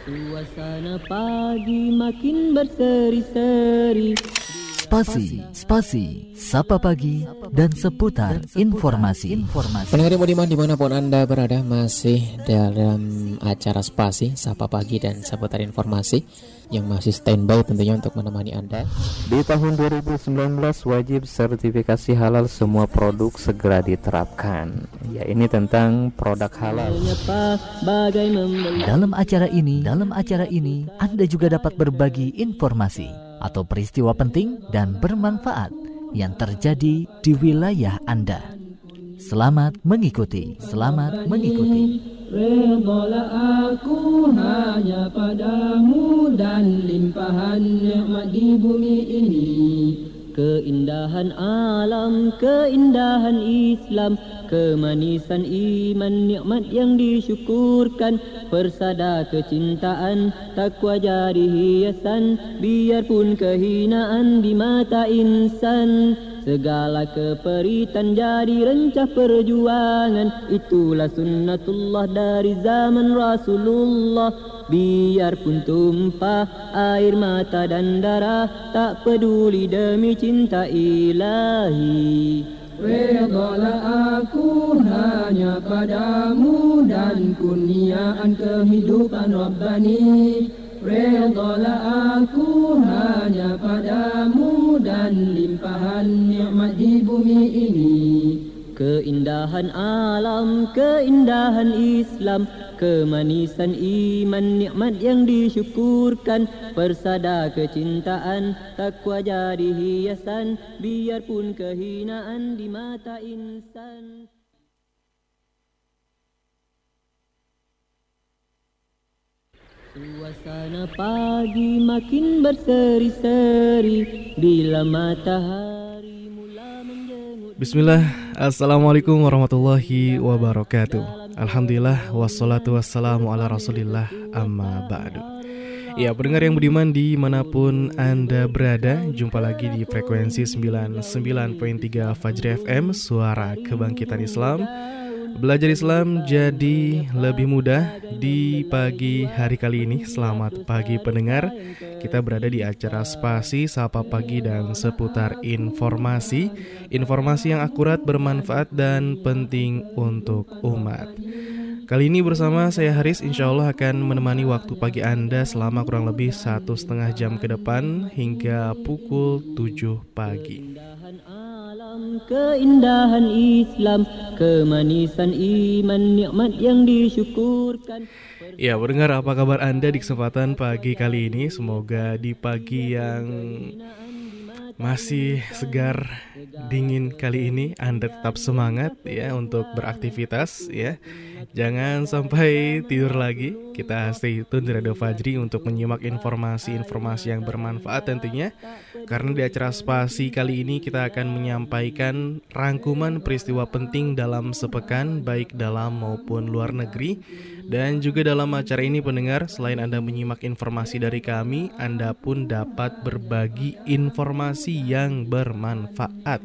Suasana pagi makin berseri-seri Spasi, spasi, sapa pagi, dan seputar informasi. informasi. Pendengar Budiman di mana pun Anda berada masih dalam acara spasi, sapa pagi, dan seputar informasi yang masih standby tentunya untuk menemani Anda. Di tahun 2019 wajib sertifikasi halal semua produk segera diterapkan. Ya ini tentang produk halal. Dalam acara ini, dalam acara ini Anda juga dapat berbagi informasi atau peristiwa penting dan bermanfaat yang terjadi di wilayah Anda. Selamat mengikuti, selamat mengikuti. Redalah aku hanya padamu dan limpahan nikmat di bumi ini. Keindahan alam, keindahan Islam, kemanisan iman, nikmat yang disyukurkan, persada kecintaan, takwa jadi hiasan, biarpun kehinaan di mata insan. Segala keperitan jadi rencah perjuangan. Itulah sunnatullah dari zaman Rasulullah. Biarpun tumpah air mata dan darah Tak peduli demi cinta ilahi Redalah aku hanya padamu dan kurniaan kehidupan Rabbani. Redalah aku hanya padamu dan limpahan nikmat di bumi ini Keindahan alam, keindahan Islam Kemanisan iman, nikmat yang disyukurkan Persada kecintaan, takwa jadi hiasan Biarpun kehinaan di mata insan. Suasana pagi makin berseri-seri Bila matahari mula Bismillah, Assalamualaikum warahmatullahi wabarakatuh. Alhamdulillah, wassalatu wassalamu ala rasulillah amma ba'du. Ya, pendengar yang budiman di mana pun Anda berada Jumpa lagi di frekuensi 99.3 Fajri FM Suara Kebangkitan Islam Belajar Islam jadi lebih mudah di pagi hari kali ini. Selamat pagi pendengar. Kita berada di acara Spasi Sapa Pagi dan seputar informasi. Informasi yang akurat, bermanfaat dan penting untuk umat. Kali ini bersama saya Haris insya Allah akan menemani waktu pagi Anda selama kurang lebih satu setengah jam ke depan hingga pukul 7 pagi. Keindahan Islam, kemanisan iman, nikmat yang disyukurkan. Ya, mendengar apa kabar Anda di kesempatan pagi kali ini? Semoga di pagi yang masih segar dingin kali ini Anda tetap semangat ya untuk beraktivitas ya. Jangan sampai tidur lagi. Kita stay tune di Radio Fajri untuk menyimak informasi-informasi yang bermanfaat tentunya. Karena di acara spasi kali ini kita akan menyampaikan rangkuman peristiwa penting dalam sepekan baik dalam maupun luar negeri. Dan juga dalam acara ini pendengar, selain Anda menyimak informasi dari kami, Anda pun dapat berbagi informasi yang bermanfaat.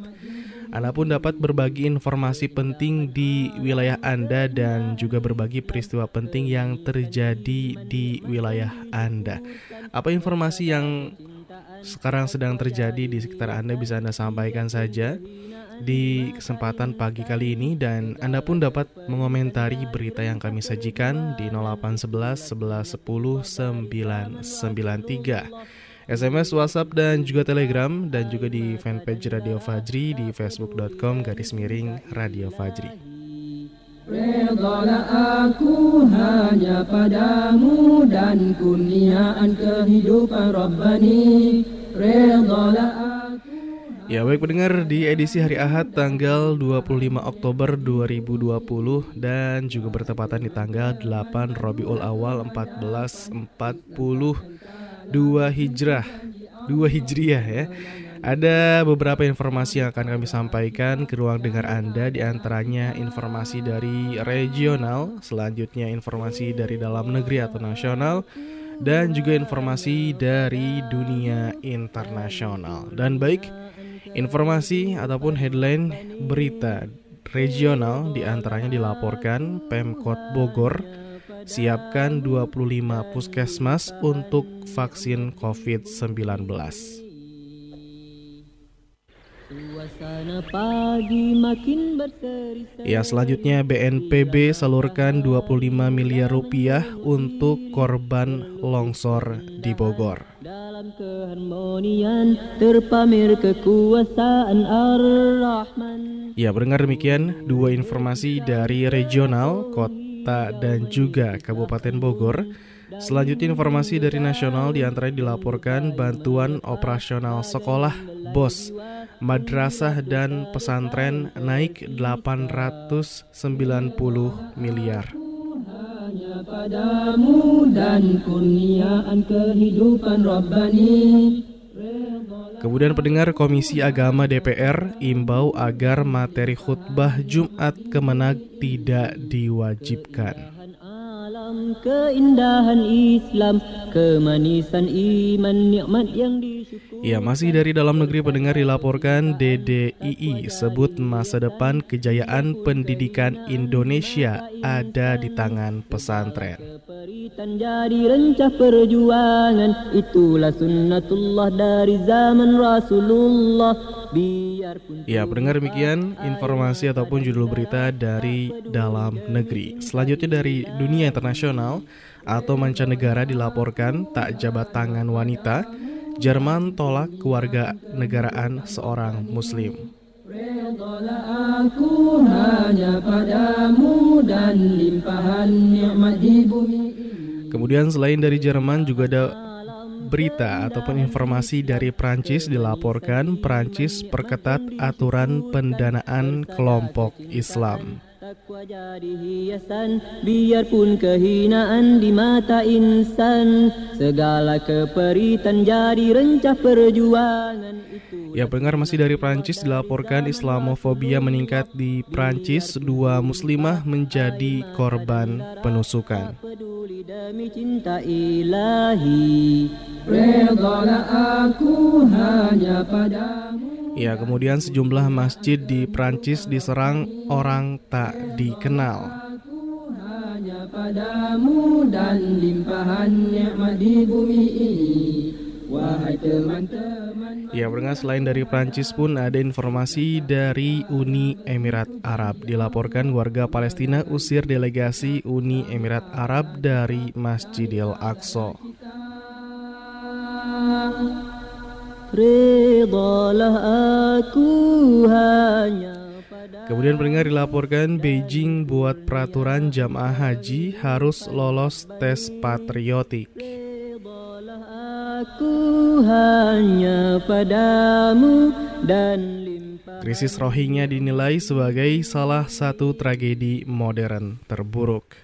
Anda pun dapat berbagi informasi penting di wilayah Anda dan juga berbagi peristiwa penting yang terjadi di wilayah Anda. Apa informasi yang sekarang sedang terjadi di sekitar Anda bisa Anda sampaikan saja di kesempatan pagi kali ini dan Anda pun dapat mengomentari berita yang kami sajikan di 0811 11 10 993. SMS, WhatsApp, dan juga Telegram dan juga di fanpage Radio Fajri di facebook.com garis miring Radio Fajri. Redalah aku hanya padamu dan kurniaan kehidupan Rabbani Redalah aku Ya baik pendengar di edisi hari Ahad tanggal 25 Oktober 2020 dan juga bertepatan di tanggal 8 Rabiul Awal 1440 dua hijrah. Dua hijriah ya. Ada beberapa informasi yang akan kami sampaikan ke ruang dengar Anda. Di antaranya informasi dari regional selanjutnya informasi dari dalam negeri atau nasional dan juga informasi dari dunia internasional. Dan baik informasi ataupun headline berita regional di antaranya dilaporkan Pemkot Bogor siapkan 25 puskesmas untuk vaksin COVID-19. Ya selanjutnya BNPB salurkan 25 miliar rupiah untuk korban longsor di Bogor. Dalam keharmonian terpamer kekuasaan Ar-Rahman. Ya mendengar demikian dua informasi dari regional, kota dan juga Kabupaten Bogor. Selanjutnya informasi dari nasional di antaranya dilaporkan bantuan operasional sekolah BOS madrasah dan pesantren naik 890 miliar. Kemudian pendengar Komisi Agama DPR imbau agar materi khutbah Jumat Kemenag tidak diwajibkan keindahan Islam, kemanisan iman, nikmat yang disyukuri. Ya, masih dari dalam negeri pendengar dilaporkan DDII sebut masa depan kejayaan pendidikan Indonesia ada di tangan pesantren. jadi rencah perjuangan, itulah sunnatullah dari zaman Rasulullah. Ya, pendengar demikian informasi ataupun judul berita dari dalam negeri. Selanjutnya dari dunia internasional atau mancanegara dilaporkan tak jabat tangan wanita, Jerman tolak keluarga negaraan seorang muslim. Kemudian selain dari Jerman juga ada berita ataupun informasi dari Prancis dilaporkan Prancis perketat aturan pendanaan kelompok Islam. Takwa jadi hiasan biarpun kehinaan di mata insan. Segala keperitan jadi rencah perjuangan itu. Ya pendengar masih dari Prancis dilaporkan Islamofobia meningkat di Prancis dua muslimah menjadi korban penusukan. Demi cinta ilahi. Aku hanya padamu Ya, kemudian sejumlah masjid di Prancis diserang orang tak dikenal. hanya padamu dan limpahan nikmat di bumi ini. Wahai teman-teman. Ya, berengah selain dari Prancis pun ada informasi dari Uni Emirat Arab. Dilaporkan warga Palestina usir delegasi Uni Emirat Arab dari Masjidil Aqsa. Redalah aku hanya Kemudian pendengar dilaporkan Beijing buat peraturan jamaah haji harus lolos tes patriotik. Aku hanya padamu dan Krisis Rohingya dinilai sebagai salah satu tragedi modern terburuk.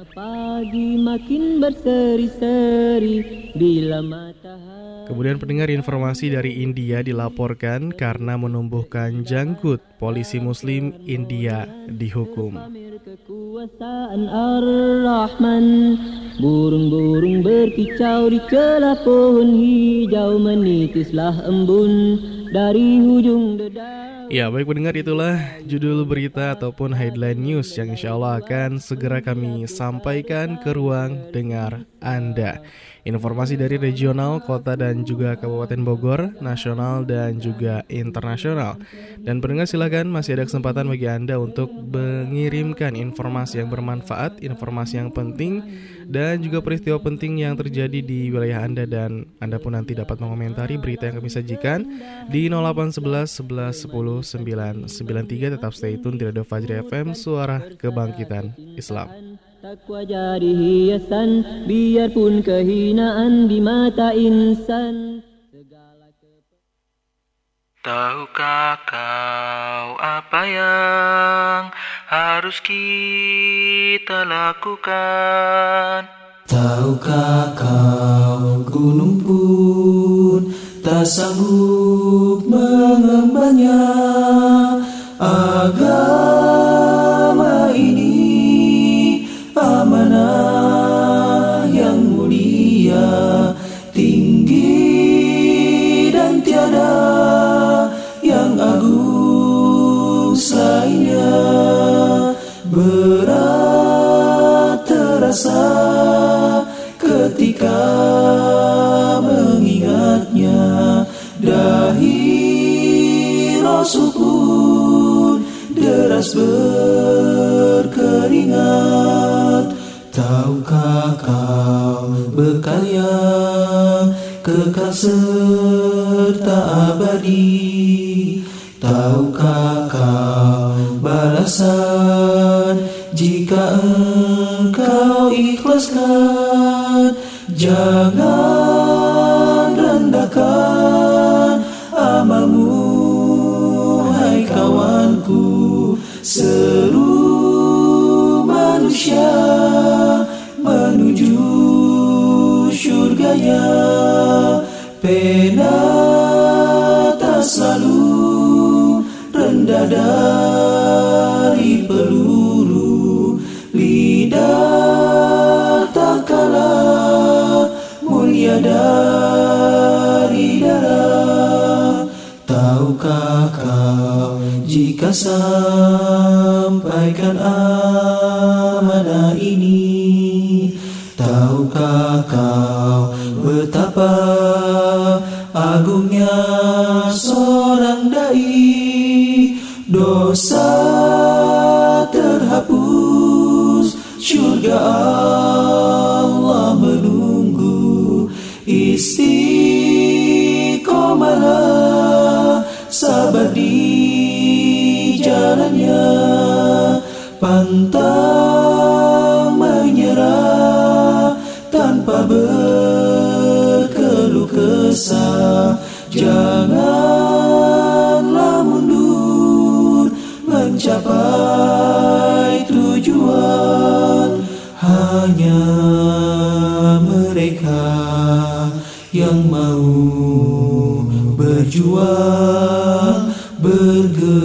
Pagi makin berseri-seri bila matahari Kemudian pendengar informasi dari India dilaporkan karena menumbuhkan janggut, polisi muslim India dihukum. Burung-burung berkicau di celah pohon hijau Menitislah embun dari ujung dedaunan Ya baik pendengar itulah judul berita ataupun headline news yang insya Allah akan segera kami sampaikan ke ruang dengar Anda Informasi dari regional, kota dan juga Kabupaten Bogor, nasional dan juga internasional. Dan pendengar silakan masih ada kesempatan bagi Anda untuk mengirimkan informasi yang bermanfaat, informasi yang penting dan juga peristiwa penting yang terjadi di wilayah Anda dan Anda pun nanti dapat mengomentari berita yang kami sajikan di 0811 11 10 993 tetap stay tune di Radio Fajri FM Suara Kebangkitan Islam. Tahukah kau apa yang harus kita lakukan? Tahukah kau gunung pun tak sanggup mengembangnya agama berat ketika mengingatnya. Dahi Rasul pun deras berkeringat. Tahukah kau bekal yang kekal serta abadi? Tahukah kau balasan jika engkau ikhlaskan Jangan rendahkan amalmu hai kawanku. Seru manusia menuju surganya Pena tak selalu rendah dari peluru jika sampaikan amanah ini Tahukah kau betapa agungnya seorang dai? Dosa kesah Janganlah mundur Mencapai tujuan. Hanya mereka yang mau berjuang bergerak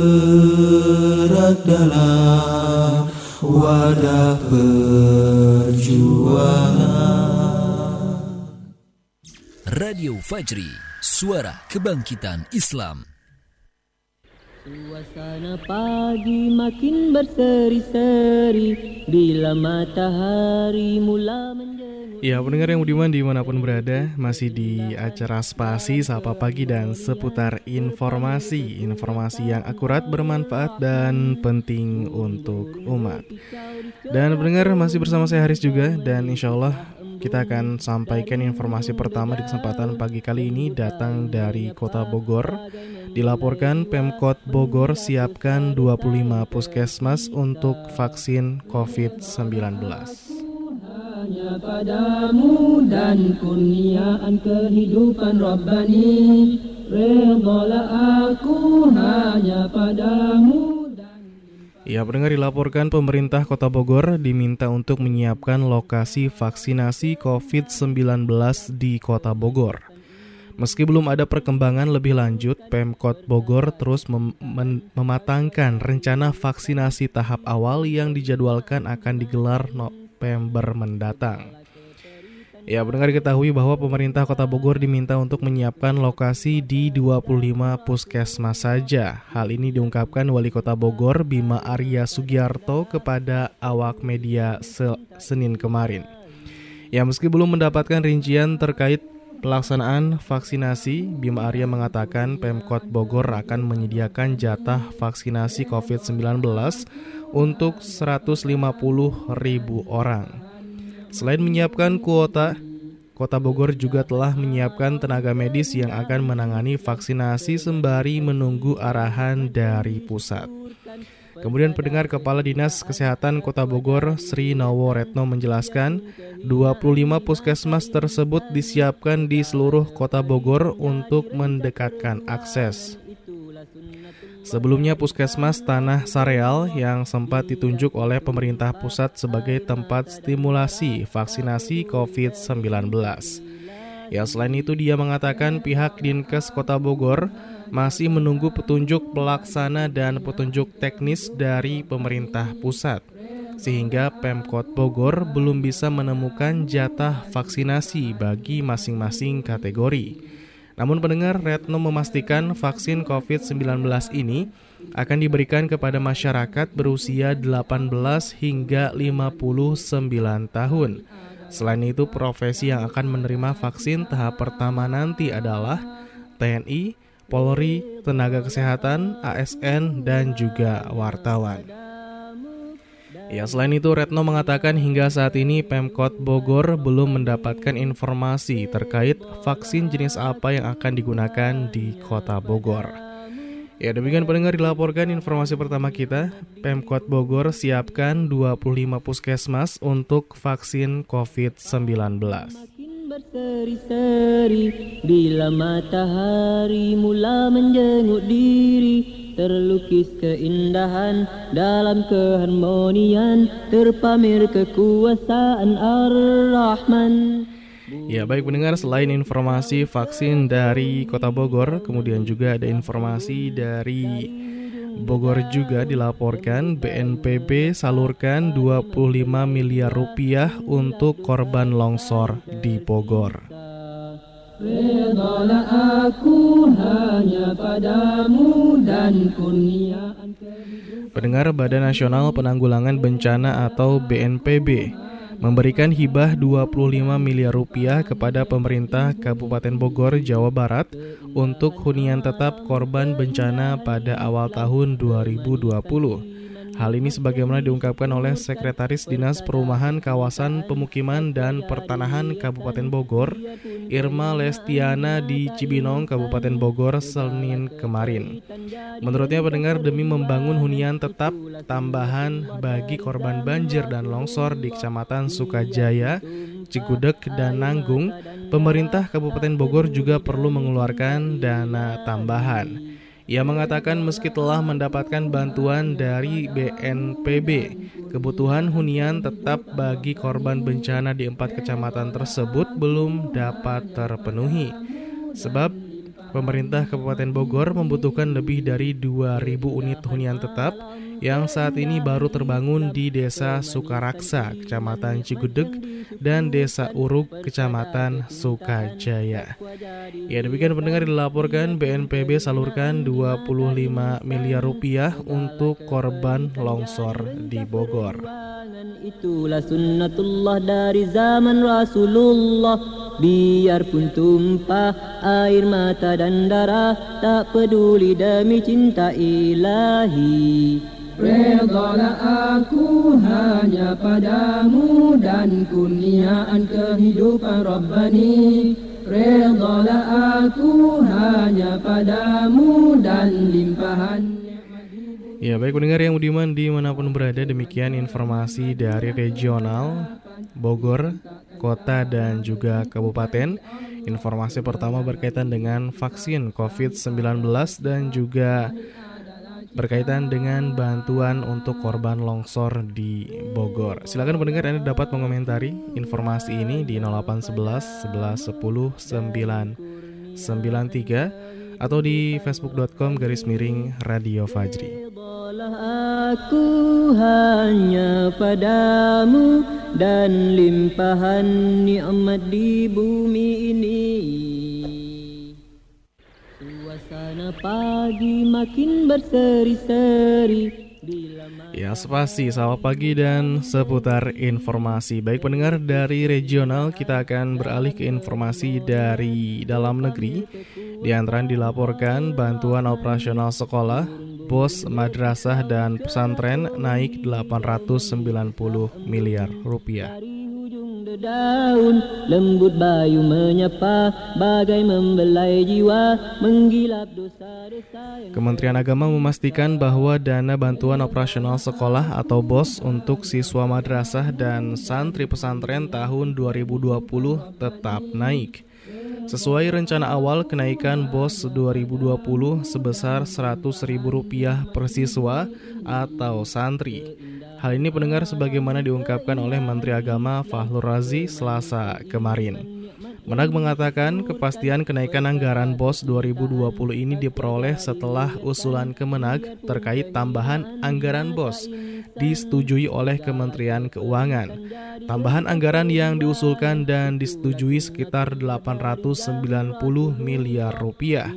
dalam wadah perjuangan Radio Fajri, suara kebangkitan Islam. Suasana pagi makin berseri-seri Bila matahari mula menjenguk. Ya pendengar yang budiman di mana pun berada Masih di acara Spasi Sapa Pagi dan seputar informasi. Informasi yang akurat, bermanfaat dan penting untuk umat. Dan pendengar masih bersama saya Haris juga Dan insya Allah kita akan sampaikan informasi pertama di kesempatan pagi kali ini datang dari kota Bogor. Dilaporkan Pemkot Bogor siapkan 25 puskesmas untuk vaksin COVID-19. Hanya padamu dan kurniaan kehidupan Rabbani aku hanya padamu Ya, pendengar dilaporkan pemerintah Kota Bogor diminta untuk menyiapkan lokasi vaksinasi COVID-19 di Kota Bogor. Meski belum ada perkembangan lebih lanjut, Pemkot Bogor terus mem mematangkan rencana vaksinasi tahap awal yang dijadwalkan akan digelar November mendatang. Ya, benar diketahui bahwa pemerintah Kota Bogor diminta untuk menyiapkan lokasi di 25 puskesmas saja. Hal ini diungkapkan Wali Kota Bogor Bima Arya Sugiarto kepada awak media Senin kemarin. Ya, meski belum mendapatkan rincian terkait pelaksanaan vaksinasi, Bima Arya mengatakan Pemkot Bogor akan menyediakan jatah vaksinasi COVID-19 untuk 150 ribu orang. Selain menyiapkan kuota, Kota Bogor juga telah menyiapkan tenaga medis yang akan menangani vaksinasi sembari menunggu arahan dari pusat. Kemudian pendengar Kepala Dinas Kesehatan Kota Bogor Sri Nowo Retno menjelaskan 25 puskesmas tersebut disiapkan di seluruh Kota Bogor untuk mendekatkan akses. Sebelumnya Puskesmas Tanah Sareal yang sempat ditunjuk oleh pemerintah pusat sebagai tempat stimulasi vaksinasi COVID-19. Ya selain itu dia mengatakan pihak Dinkes Kota Bogor masih menunggu petunjuk pelaksana dan petunjuk teknis dari pemerintah pusat sehingga Pemkot Bogor belum bisa menemukan jatah vaksinasi bagi masing-masing kategori. Namun pendengar, Retno memastikan vaksin COVID-19 ini akan diberikan kepada masyarakat berusia 18 hingga 59 tahun Selain itu, profesi yang akan menerima vaksin tahap pertama nanti adalah TNI, Polri, tenaga kesehatan, ASN, dan juga wartawan. Ya, selain itu Retno mengatakan hingga saat ini Pemkot Bogor belum mendapatkan informasi terkait vaksin jenis apa yang akan digunakan di Kota Bogor. Ya, demikian pendengar dilaporkan informasi pertama kita. Pemkot Bogor siapkan 25 puskesmas untuk vaksin COVID-19 berseri-seri. Bila matahari mula menjenguk diri Terlukis keindahan dalam keharmonian Terpamer kekuasaan Ar-Rahman. Ya baik pendengar selain informasi vaksin dari kota Bogor Kemudian juga ada informasi dari Bogor juga dilaporkan BNPB salurkan 25 miliar rupiah untuk korban longsor di Bogor. Pendengar Badan Nasional Penanggulangan Bencana atau BNPB memberikan hibah 25 miliar rupiah kepada pemerintah Kabupaten Bogor, Jawa Barat untuk hunian tetap korban bencana pada awal tahun 2020. Hal ini sebagaimana diungkapkan oleh Sekretaris Dinas Perumahan Kawasan Pemukiman dan Pertanahan Kabupaten Bogor, Irma Lestiana di Cibinong, Kabupaten Bogor, Senin kemarin. Menurutnya pendengar demi membangun hunian tetap tambahan bagi korban banjir dan longsor di Kecamatan Sukajaya, Cigudeg, dan Nanggung, pemerintah Kabupaten Bogor juga perlu mengeluarkan dana tambahan. Ia mengatakan meski telah mendapatkan bantuan dari BNPB, kebutuhan hunian tetap bagi korban bencana di empat kecamatan tersebut belum dapat terpenuhi. Sebab pemerintah Kabupaten Bogor membutuhkan lebih dari 2.000 unit hunian tetap yang saat ini baru terbangun di Desa Sukaraksa, Kecamatan Cigudeg, dan Desa Uruk, Kecamatan Sukajaya. Ya demikian pendengar dilaporkan BNPB salurkan 25 miliar rupiah untuk korban longsor di Bogor. Itulah sunnatullah dari zaman Rasulullah Biarpun tumpah air mata dan darah Tak peduli demi cinta ilahi Redalah aku hanya padamu dan kurniaan kehidupan Rabbani. Redalah aku hanya padamu dan limpahan Ya baik pendengar yang budiman di mana pun berada demikian informasi dari regional Bogor, kota dan juga kabupaten. Informasi pertama berkaitan dengan vaksin COVID-19 dan juga berkaitan dengan bantuan untuk korban longsor di Bogor. Silakan pendengar Anda dapat mengomentari informasi ini di 0811 11 10 9 93 atau di facebook.com garis miring Radio Fajri. Aku hanya padamu dan limpahan nikmat di bumi ini. Pagi makin berseri-seri Ya, spasi, selamat pagi dan seputar informasi. Baik pendengar dari regional, kita akan beralih ke informasi dari dalam negeri. Di antara dilaporkan bantuan operasional sekolah, bos, madrasah, dan pesantren naik 890 miliar rupiah daun lembut bayu menyapa bagai membelai jiwa menggilap dosa-dosa Kementerian Agama memastikan bahwa dana bantuan operasional sekolah atau BOS untuk siswa madrasah dan santri pesantren tahun 2020 tetap naik. Sesuai rencana awal kenaikan BOS 2020 sebesar Rp100.000 per siswa atau santri. Hal ini pendengar sebagaimana diungkapkan oleh Menteri Agama Fahlur Razi Selasa kemarin. Menag mengatakan kepastian kenaikan anggaran BOS 2020 ini diperoleh setelah usulan Kemenag terkait tambahan anggaran BOS disetujui oleh Kementerian Keuangan. Tambahan anggaran yang diusulkan dan disetujui sekitar 890 miliar rupiah.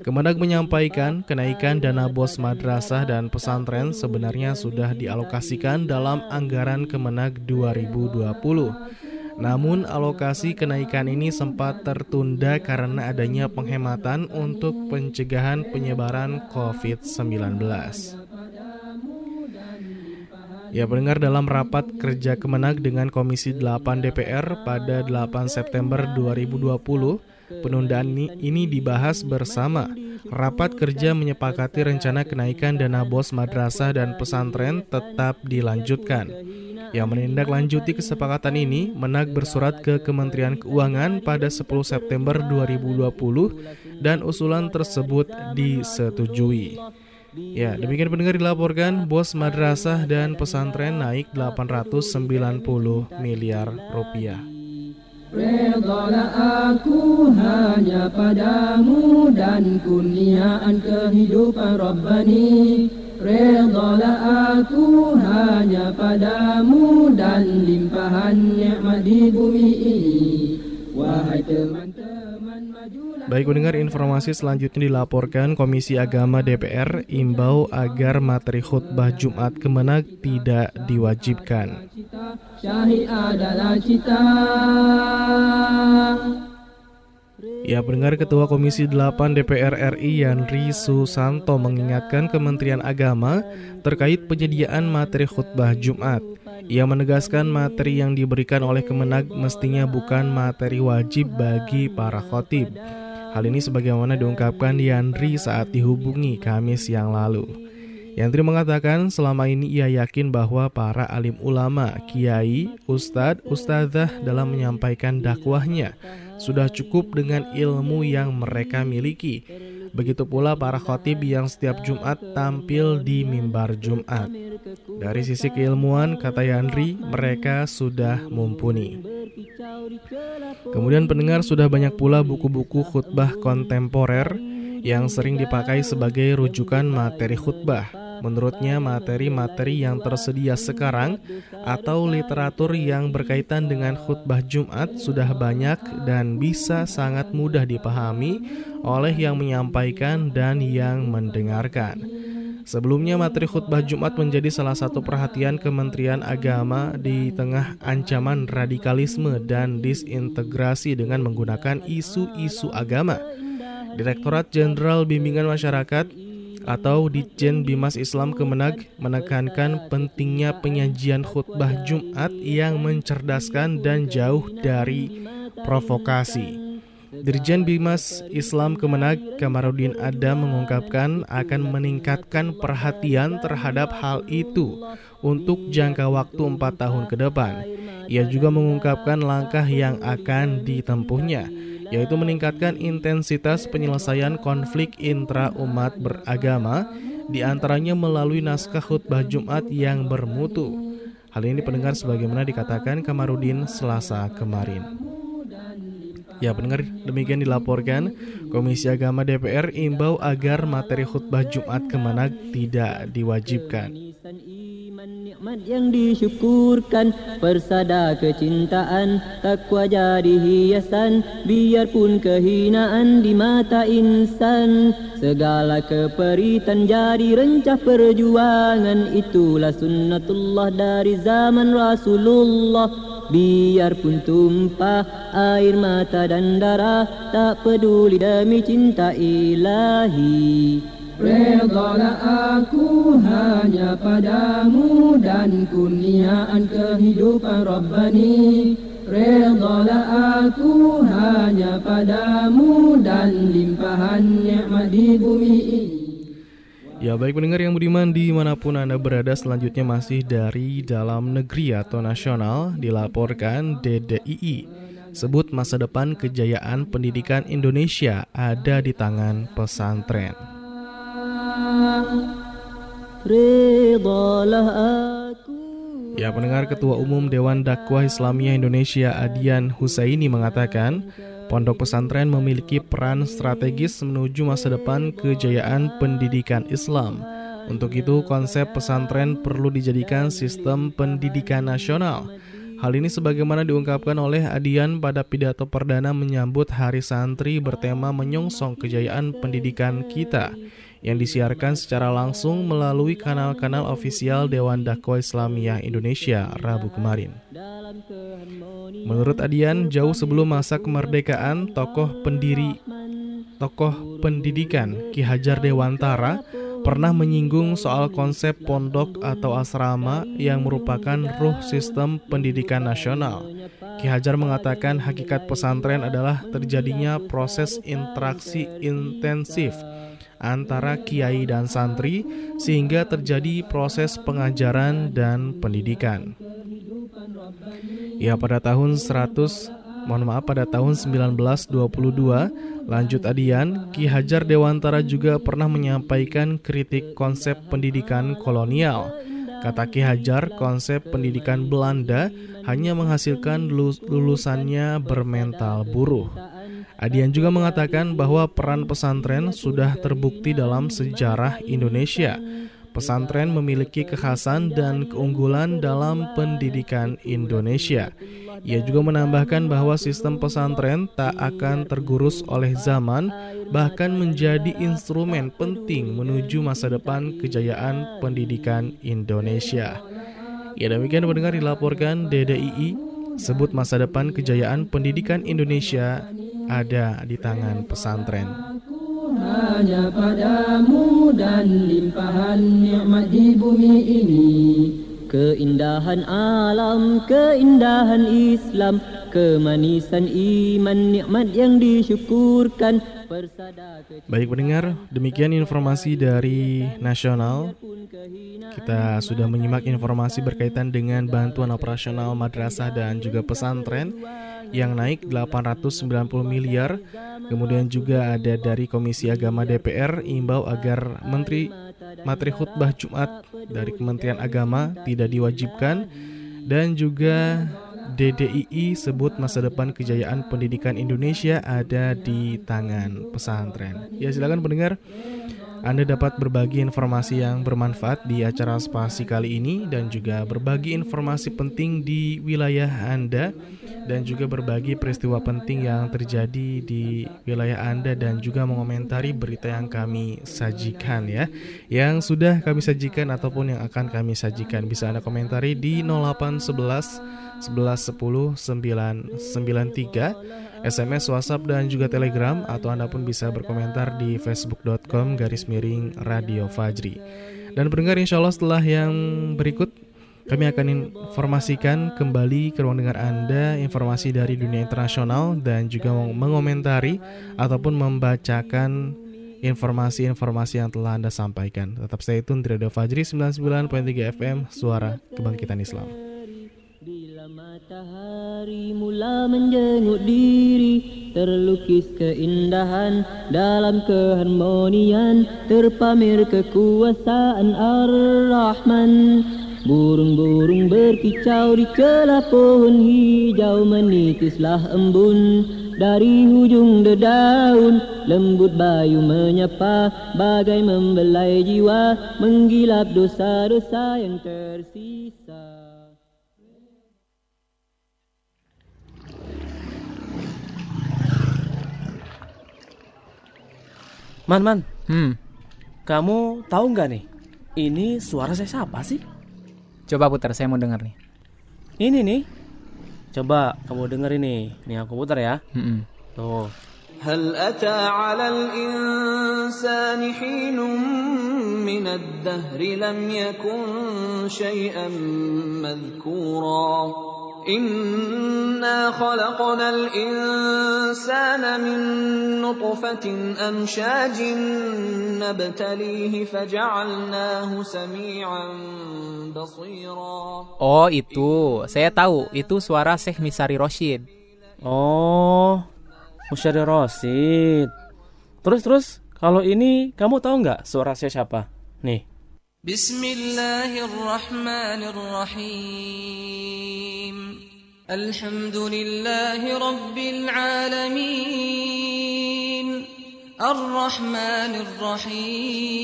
Kemenag menyampaikan kenaikan dana bos madrasah dan pesantren sebenarnya sudah dialokasikan dalam anggaran Kemenag 2020. Namun alokasi kenaikan ini sempat tertunda karena adanya penghematan untuk pencegahan penyebaran COVID-19. Ya pendengar dalam rapat kerja Kemenag dengan Komisi 8 DPR pada 8 September 2020, penundaan ini, dibahas bersama. Rapat kerja menyepakati rencana kenaikan dana bos madrasah dan pesantren tetap dilanjutkan. Yang menindaklanjuti kesepakatan ini, Menag bersurat ke Kementerian Keuangan pada 10 September 2020 dan usulan tersebut disetujui. Ya, demikian pendengar dilaporkan bos madrasah dan pesantren naik 890 miliar rupiah. Redalah aku hanya padamu dan kurniaan kehidupan Rabbani. Redalah aku hanya padamu dan limpahan nikmat di bumi ini. Wahai teman-teman majulah Baik mendengar informasi selanjutnya dilaporkan Komisi Agama DPR imbau agar materi khutbah Jumat Kemenag tidak diwajibkan. Syahid adalah cita Ya, pendengar Ketua Komisi 8 DPR RI Yanri Susanto mengingatkan Kementerian Agama terkait penyediaan materi khutbah Jumat. Ia menegaskan materi yang diberikan oleh Kemenag mestinya bukan materi wajib bagi para khotib. Hal ini sebagaimana diungkapkan Yandri saat dihubungi Kamis yang lalu. Yandri mengatakan selama ini ia yakin bahwa para alim ulama, kiai, ustadz, ustadzah dalam menyampaikan dakwahnya sudah cukup dengan ilmu yang mereka miliki. Begitu pula para khotib yang setiap Jumat tampil di mimbar Jumat. Dari sisi keilmuan, kata Yandri, mereka sudah mumpuni. Kemudian pendengar sudah banyak pula buku-buku khutbah kontemporer yang sering dipakai sebagai rujukan materi khutbah. Menurutnya, materi-materi yang tersedia sekarang atau literatur yang berkaitan dengan khutbah Jumat sudah banyak dan bisa sangat mudah dipahami oleh yang menyampaikan dan yang mendengarkan. Sebelumnya materi khutbah Jumat menjadi salah satu perhatian Kementerian Agama di tengah ancaman radikalisme dan disintegrasi dengan menggunakan isu-isu agama. Direktorat Jenderal Bimbingan Masyarakat atau Ditjen Bimas Islam Kemenag menekankan pentingnya penyajian khutbah Jumat yang mencerdaskan dan jauh dari provokasi. Dirjen Bimas Islam Kemenag Kamarudin Adam mengungkapkan akan meningkatkan perhatian terhadap hal itu untuk jangka waktu 4 tahun ke depan. Ia juga mengungkapkan langkah yang akan ditempuhnya yaitu meningkatkan intensitas penyelesaian konflik intra umat beragama, di antaranya melalui naskah khutbah Jumat yang bermutu. Hal ini pendengar sebagaimana dikatakan Kamarudin selasa kemarin. Ya pendengar demikian dilaporkan Komisi Agama DPR imbau agar materi khutbah Jumat Kemenag tidak diwajibkan. Nikmat yang disyukurkan. Persada kecintaan Takwa jadi hiasan Biarpun kehinaan di mata insan. Segala keperitan jadi rencah perjuangan Itulah sunnatullah dari zaman Rasulullah. Biarpun tumpah air mata dan darah Tak peduli demi cinta ilahi Redalah aku hanya padamu dan kurniaan kehidupan Rabbani. Redalah aku hanya padamu dan limpahan nikmat di bumi ini. Ya baik pendengar yang budiman di mana pun Anda berada selanjutnya masih dari dalam negeri atau nasional dilaporkan DDII Sebut masa depan kejayaan pendidikan Indonesia ada di tangan pesantren Ya pendengar Ketua Umum Dewan Dakwah Islamiyah Indonesia Adian Husaini mengatakan Pondok pesantren memiliki peran strategis menuju masa depan kejayaan pendidikan Islam. Untuk itu, konsep pesantren perlu dijadikan sistem pendidikan nasional. Hal ini sebagaimana diungkapkan oleh Adian pada pidato perdana menyambut Hari Santri bertema menyongsong kejayaan pendidikan kita yang disiarkan secara langsung melalui kanal-kanal ofisial Dewan Dakwah Islamiyah Indonesia Rabu kemarin. Menurut Adian, jauh sebelum masa kemerdekaan, tokoh pendiri tokoh pendidikan Ki Hajar Dewantara pernah menyinggung soal konsep pondok atau asrama yang merupakan ruh sistem pendidikan nasional. Ki Hajar mengatakan hakikat pesantren adalah terjadinya proses interaksi intensif antara kiai dan santri sehingga terjadi proses pengajaran dan pendidikan. Ya pada tahun 100 mohon maaf pada tahun 1922 lanjut Adian Ki Hajar Dewantara juga pernah menyampaikan kritik konsep pendidikan kolonial Kata Ki Hajar, konsep pendidikan Belanda hanya menghasilkan lulusannya bermental buruh. Adian juga mengatakan bahwa peran pesantren sudah terbukti dalam sejarah Indonesia. Pesantren memiliki kekhasan dan keunggulan dalam pendidikan Indonesia. Ia juga menambahkan bahwa sistem pesantren tak akan tergurus oleh zaman, bahkan menjadi instrumen penting menuju masa depan kejayaan pendidikan Indonesia. Ya demikian mendengar dilaporkan DDII, sebut masa depan kejayaan pendidikan Indonesia ada di tangan pesantren. Hanya padamu dan limpahan nikmat di bumi ini Keindahan alam, keindahan Islam Kemanisan iman, nikmat yang disyukurkan Baik pendengar, demikian informasi dari nasional. Kita sudah menyimak informasi berkaitan dengan bantuan operasional madrasah dan juga pesantren yang naik 890 miliar. Kemudian juga ada dari Komisi Agama DPR imbau agar Menteri materi khutbah Jumat dari Kementerian Agama tidak diwajibkan dan juga DDII sebut masa depan kejayaan pendidikan Indonesia ada di tangan pesantren. Ya silakan pendengar, Anda dapat berbagi informasi yang bermanfaat di acara spasi kali ini dan juga berbagi informasi penting di wilayah Anda dan juga berbagi peristiwa penting yang terjadi di wilayah Anda dan juga mengomentari berita yang kami sajikan ya. Yang sudah kami sajikan ataupun yang akan kami sajikan bisa Anda komentari di 0811 11 10 993 SMS, WhatsApp dan juga Telegram atau Anda pun bisa berkomentar di facebook.com garis miring Radio Fajri. Dan pendengar insya Allah setelah yang berikut kami akan informasikan kembali ke ruang dengar Anda informasi dari dunia internasional dan juga mengomentari ataupun membacakan informasi-informasi yang telah Anda sampaikan. Tetap stay tune di Radio Fajri 99.3 FM, Suara Kebangkitan Islam. Matahari mula menjenguk diri Terlukis keindahan dalam keharmonian Terpamer kekuasaan Ar-Rahman. Burung-burung berkicau di celah pohon hijau Menitislah embun. Dari hujung dedaun Lembut bayu menyapa bagai membelai jiwa Menggilap dosa-dosa yang tersisa Man, man. Hmm. Kamu tahu nggak nih? Ini suara saya siapa sih? Coba putar, saya mau dengar nih. Ini nih. Coba kamu denger ini. Nih aku putar ya. Hmm. Tuh. هل أتى على الإنسان حين من الدهر لم يكن شيئا مذكورا Inna khalaqna al-insana min nutfatin amshajin nabtalihi faja'alnahu sami'an basira. Oh, itu. Saya tahu. Itu suara Syekh Misari Rosyid. Oh, Misari Rosyid. Terus terus, kalau ini kamu tahu nggak suara saya siapa? Nih. Bismillahirrahmanirrahim. الحمد لله رب العالمين الرحمن الرحيم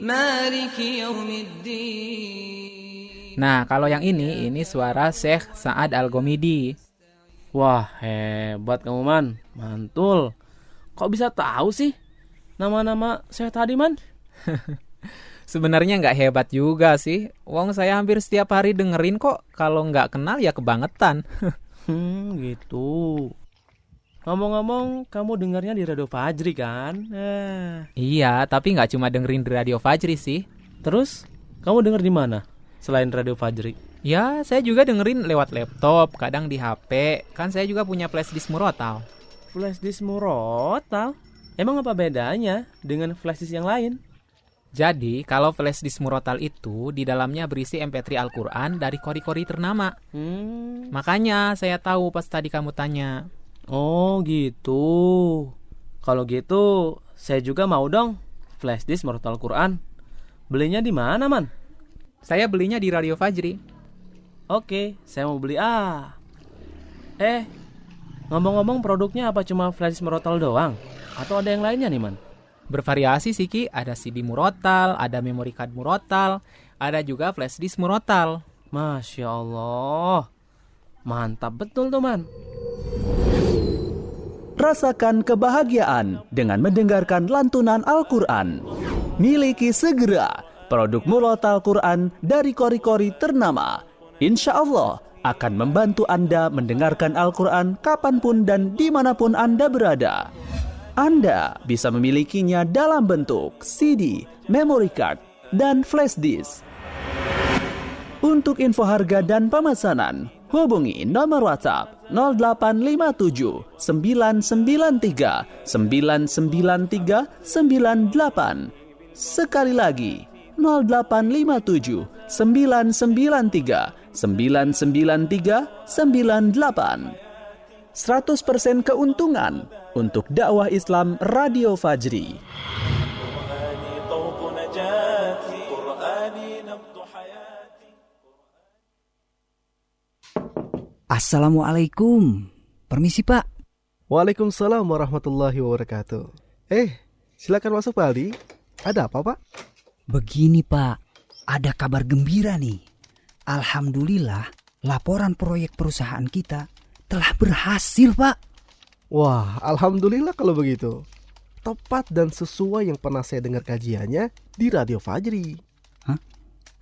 مالك يوم الدين Nah, kalau yang ini, ini suara Syekh Sa'ad Al-Gomidi. Wah, hebat kamu, Man. Mantul. Kok bisa tahu sih nama-nama saya tadi, Man? Sebenarnya nggak hebat juga sih. Wong saya hampir setiap hari dengerin kok. Kalau nggak kenal ya kebangetan. Hmm, gitu. Ngomong-ngomong, kamu dengarnya di Radio Fajri kan? Eh. iya, tapi nggak cuma dengerin di Radio Fajri sih. Terus, kamu denger di mana? Selain Radio Fajri? Ya, saya juga dengerin lewat laptop, kadang di HP. Kan saya juga punya flash disk murotal. Flash disk murotal? Emang apa bedanya dengan flash disk yang lain? Jadi, kalau flash disk murotal itu di dalamnya berisi MP3 Al-Qur'an dari kori-kori ternama. Hmm. Makanya saya tahu pas tadi kamu tanya. Oh, gitu. Kalau gitu, saya juga mau dong flash disk murotal Quran. Belinya di mana, Man? Saya belinya di Radio Fajri. Oke, saya mau beli ah. Eh, ngomong-ngomong produknya apa cuma flash disk murotal doang? Atau ada yang lainnya nih, Man? Bervariasi sih Ki, ada CD murotal, ada memory card murotal, ada juga flash disk murotal. Masya Allah. Mantap betul tuh, Man. Rasakan kebahagiaan dengan mendengarkan lantunan Al-Quran. Miliki segera produk murotal Quran dari kori-kori ternama. Insya Allah akan membantu Anda mendengarkan Al-Quran kapan pun dan di mana pun Anda berada. Anda bisa memilikinya dalam bentuk CD, memory card, dan flash disk. Untuk info harga dan pemesanan, hubungi nomor WhatsApp 0857 993 993 98. Sekali lagi, 0857 993 993 98. 100% keuntungan untuk dakwah Islam Radio Fajri. Assalamualaikum. Permisi, Pak. Waalaikumsalam warahmatullahi wabarakatuh. Eh, silakan masuk Pak Aldi. Ada apa, Pak? Begini, Pak. Ada kabar gembira nih. Alhamdulillah, laporan proyek perusahaan kita telah berhasil, Pak. Wah, alhamdulillah kalau begitu. Tepat dan sesuai yang pernah saya dengar kajiannya di Radio Fajri. Hah?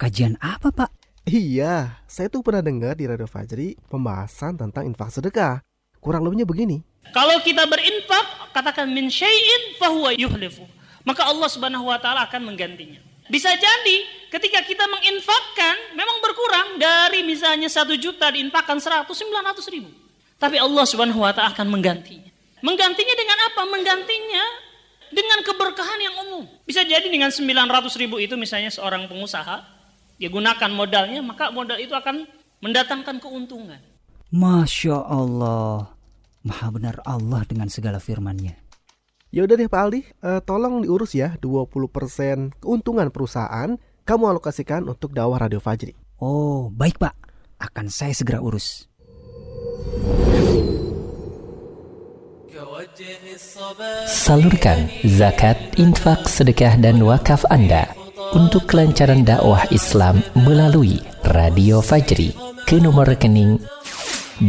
Kajian apa, Pak? Iya, saya tuh pernah dengar di Radio Fajri pembahasan tentang infak sedekah. Kurang lebihnya begini. Kalau kita berinfak, katakan min syai'in fahuwa yuhlifu. Maka Allah Subhanahu wa taala akan menggantinya. Bisa jadi ketika kita menginfakkan memang berkurang dari misalnya satu juta diinfakkan seratus sembilan ratus ribu. Tapi Allah Subhanahu wa taala akan menggantinya. Menggantinya dengan apa? Menggantinya dengan keberkahan yang umum. Bisa jadi dengan 900 ribu itu misalnya seorang pengusaha dia gunakan modalnya, maka modal itu akan mendatangkan keuntungan. Masya Allah. Maha benar Allah dengan segala firman-Nya. Ya udah deh Pak Aldi, eh, tolong diurus ya 20% keuntungan perusahaan kamu alokasikan untuk dakwah Radio Fajri. Oh, baik Pak. Akan saya segera urus. Salurkan zakat, infak, sedekah, dan wakaf Anda untuk kelancaran dakwah Islam melalui Radio Fajri. Ke nomor rekening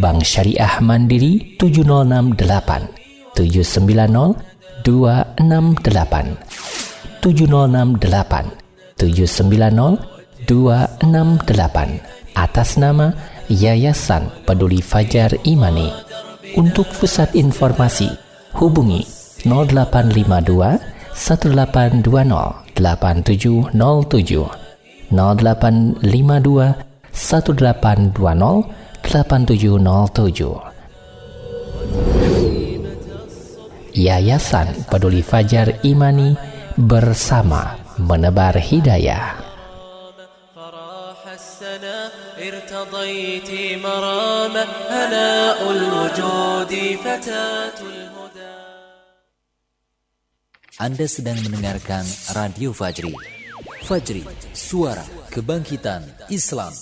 Bank Syariah Mandiri 7068 790 268 706 790 268 atas nama Yayasan Peduli Fajar Imani. Untuk pusat informasi, hubungi 0852 1820 8707 0852 1820 8707 Yayasan Peduli Fajar Imani bersama menebar hidayah. ارتضيت مرامة هناء الوجود فتاة الهدى Anda sedang mendengarkan Radio Fajri. Fajri, suara kebangkitan Islam.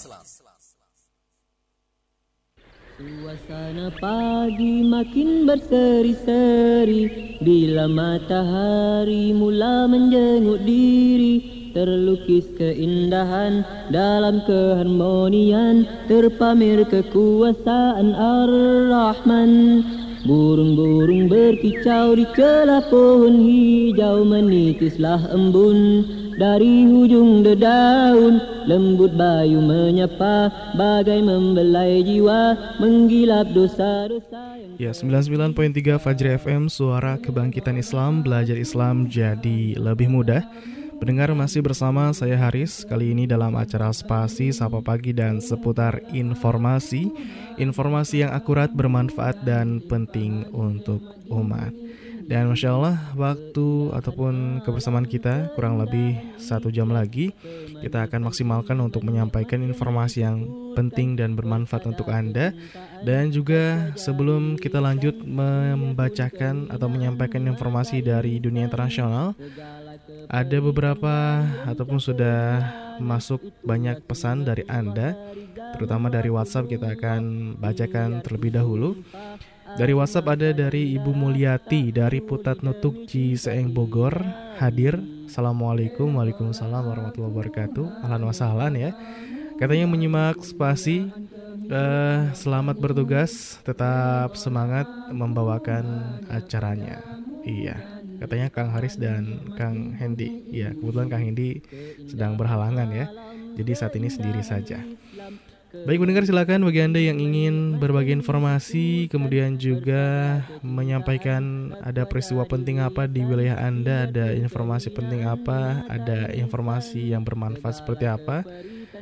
Suasana pagi makin berseri-seri Bila matahari mula menjenguk diri Terlukis keindahan dalam keharmonian Terpamer kekuasaan Ar-Rahman Burung-burung berkicau di celah pohon hijau Menitislah embun dari hujung dedaun Lembut bayu menyapa bagai membelai jiwa Menggilap dosa-dosa Ya, 99.3 Fajri FM, suara kebangkitan Islam, belajar Islam jadi lebih mudah. Pendengar masih bersama saya Haris, kali ini dalam acara Spasi, Sapa Pagi, dan seputar informasi. Informasi yang akurat, bermanfaat, dan penting untuk umat. Dan Masya Allah, waktu ataupun kebersamaan kita kurang lebih satu jam lagi Kita akan maksimalkan untuk menyampaikan informasi yang penting dan bermanfaat untuk Anda Dan juga sebelum kita lanjut membacakan atau menyampaikan informasi dari dunia internasional Ada beberapa ataupun sudah masuk banyak pesan dari Anda Terutama dari WhatsApp kita akan bacakan terlebih dahulu dari WhatsApp ada dari Ibu Mulyati dari Putat Nutuk Ciseeng Bogor hadir. Assalamualaikum Waalaikumsalam warahmatullahi wabarakatuh. Ahlan wasahlan ya. Katanya menyimak spasi. Uh, selamat bertugas, tetap semangat membawakan acaranya. Iya, katanya Kang Haris dan Kang Hendy. Iya, kebetulan Kang Hendy sedang berhalangan ya. Jadi saat ini sendiri saja. Baik pendengar silakan bagi Anda yang ingin berbagi informasi kemudian juga menyampaikan ada peristiwa penting apa di wilayah Anda, ada informasi penting apa, ada informasi yang bermanfaat seperti apa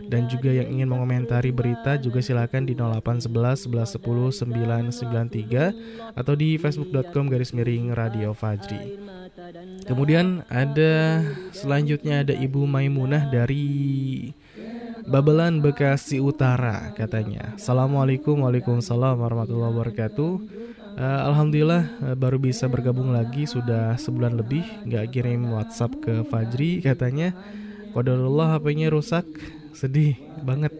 dan juga yang ingin mengomentari berita juga silakan di 0811 1110 993 atau di facebook.com garis miring radio Fajri. Kemudian ada selanjutnya ada Ibu Maimunah dari Babelan Bekasi Utara katanya. Assalamualaikum Waalaikumsalam warahmatullahi wabarakatuh. Uh, Alhamdulillah uh, baru bisa bergabung lagi sudah sebulan lebih nggak kirim WhatsApp ke Fajri katanya. Qadarullah HP-nya rusak, sedih banget.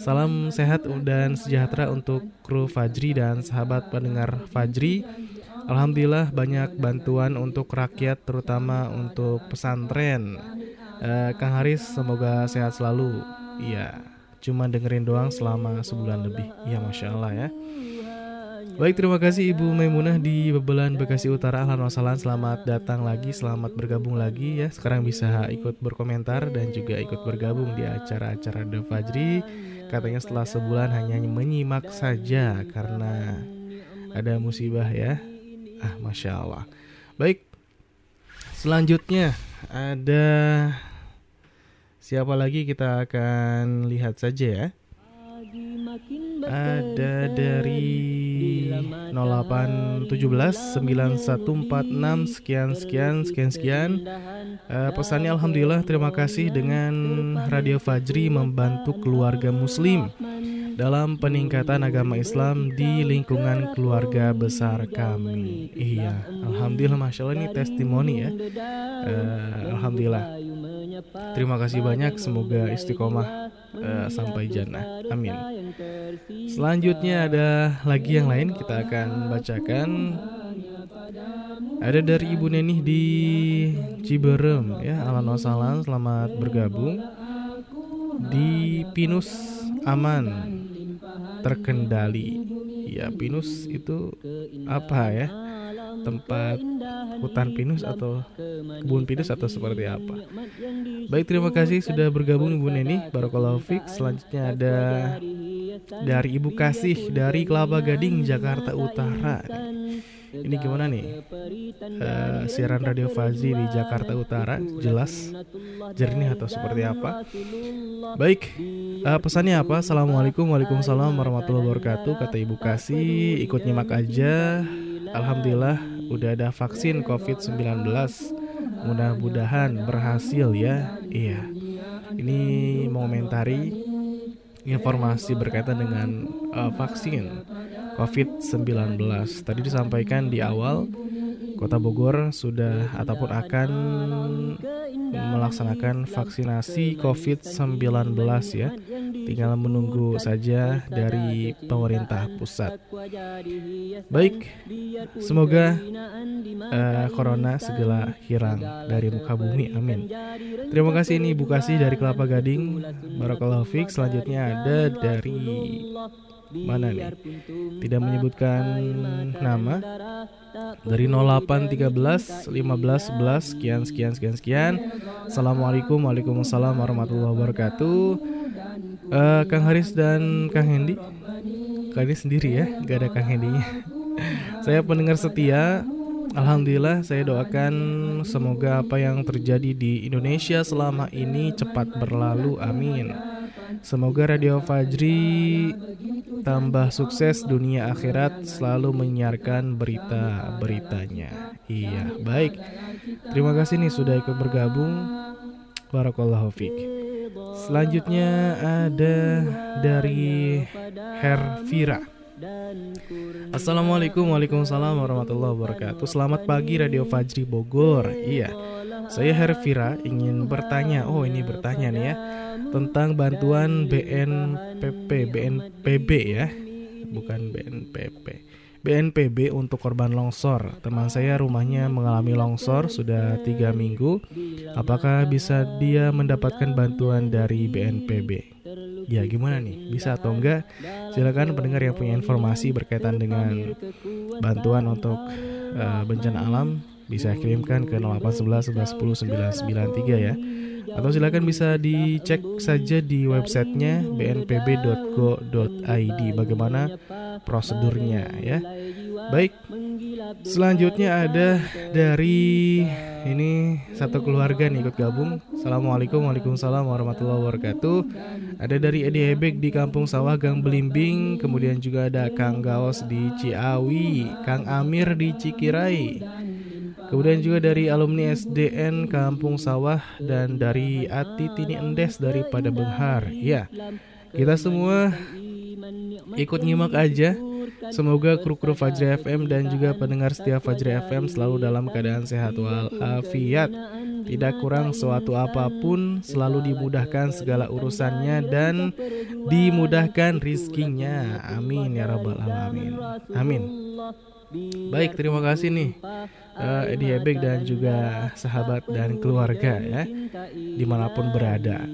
Salam sehat dan sejahtera untuk kru Fajri dan sahabat pendengar Fajri. Alhamdulillah banyak bantuan untuk rakyat terutama untuk pesantren. Uh, Kang Haris semoga sehat selalu. Iya, cuma dengerin doang selama sebulan lebih. Iya, masya Allah ya. Baik, terima kasih Ibu Maimunah di Bebelan Bekasi Utara. Wasalan, selamat datang lagi, selamat bergabung lagi ya. Sekarang bisa ikut berkomentar dan juga ikut bergabung di acara-acara The Fajri. Katanya setelah sebulan hanya menyimak saja karena ada musibah ya. Ah, masya Allah. Baik, selanjutnya ada Siapa lagi kita akan lihat saja ya. Ada dari 0817 9146 sekian sekian sekian sekian. Uh, pesannya alhamdulillah terima kasih dengan Radio Fajri membantu keluarga muslim dalam peningkatan agama Islam di lingkungan keluarga besar kami. Iya, alhamdulillah masya Allah ini testimoni ya. Uh, alhamdulillah. Terima kasih banyak, semoga istiqomah uh, sampai jannah. Amin. Selanjutnya ada lagi yang lain kita akan bacakan. Ada dari Ibu Neni di Ciberem ya, wasalan, selamat bergabung di Pinus aman terkendali. Ya, Pinus itu apa ya? Tempat hutan pinus atau kebun pinus atau seperti apa. Baik, terima kasih sudah bergabung Ibu Neni. Barokallahu Fik. Selanjutnya ada dari Ibu Kasih dari Kelapa Gading, Jakarta Utara. Ini gimana nih? Uh, siaran radio Fazi di Jakarta Utara jelas jernih atau seperti apa? Baik, uh, pesannya apa? Assalamualaikum, waalaikumsalam warahmatullahi wabarakatuh. Kata Ibu Kasih, ikut nyimak aja. Alhamdulillah udah ada vaksin COVID-19. Mudah-mudahan berhasil ya. Iya. Ini mengomentari informasi berkaitan dengan uh, vaksin COVID-19. Tadi disampaikan di awal Kota Bogor sudah ataupun akan melaksanakan vaksinasi COVID-19 ya. Tinggal menunggu saja dari pemerintah pusat. Baik, semoga uh, corona segera hilang dari muka bumi. Amin. Terima kasih ini Ibu Kasih dari Kelapa Gading. Barakallahu fiik. Selanjutnya ada dari mana nih? Tidak menyebutkan nama. Dari 0813 15 11 sekian sekian sekian sekian. Assalamualaikum Waalaikumsalam warahmatullahi wabarakatuh. Uh, Kang Haris dan Kang Hendi. Kali sendiri ya, gak ada Kang Hendinya. Saya pendengar setia Alhamdulillah saya doakan semoga apa yang terjadi di Indonesia selama ini cepat berlalu amin Semoga Radio Fajri tambah sukses dunia akhirat selalu menyiarkan berita-beritanya. Iya baik. Terima kasih nih sudah ikut bergabung. Barakallahu fiqh Selanjutnya ada dari Hervira. Assalamualaikum Waalaikumsalam warahmatullahi wabarakatuh. Selamat pagi Radio Fajri Bogor. Iya Saya Hervira ingin bertanya Oh ini bertanya nih ya Tentang bantuan BNPP BNPB ya Bukan BNPP BNPB untuk korban longsor Teman saya rumahnya mengalami longsor sudah tiga minggu Apakah bisa dia mendapatkan bantuan dari BNPB? Ya gimana nih, bisa atau enggak? Silakan pendengar yang punya informasi berkaitan dengan bantuan untuk uh, bencana alam bisa kirimkan ke 0811 1110 993 ya. Atau silakan bisa dicek saja di websitenya bnpb.go.id bagaimana prosedurnya ya. Baik, selanjutnya ada dari ini satu keluarga nih ikut gabung. Assalamualaikum Waalaikumsalam warahmatullahi wabarakatuh. Ada dari Edi Hebek di Kampung Sawah Gang Belimbing, kemudian juga ada Kang Gaos di Ciawi, Kang Amir di Cikirai. Kemudian juga dari alumni SDN Kampung Sawah dan dari Ati Tini Endes daripada Benghar. Ya, kita semua ikut nyimak aja Semoga kru-kru Fajri FM dan juga pendengar setia Fajri FM selalu dalam keadaan sehat walafiat. Tidak kurang suatu apa pun, selalu dimudahkan segala urusannya dan dimudahkan rizkinya. Amin ya rabbal alamin. Amin. Baik, terima kasih nih uh, Edi Hebek dan juga sahabat dan keluarga ya di mana pun berada.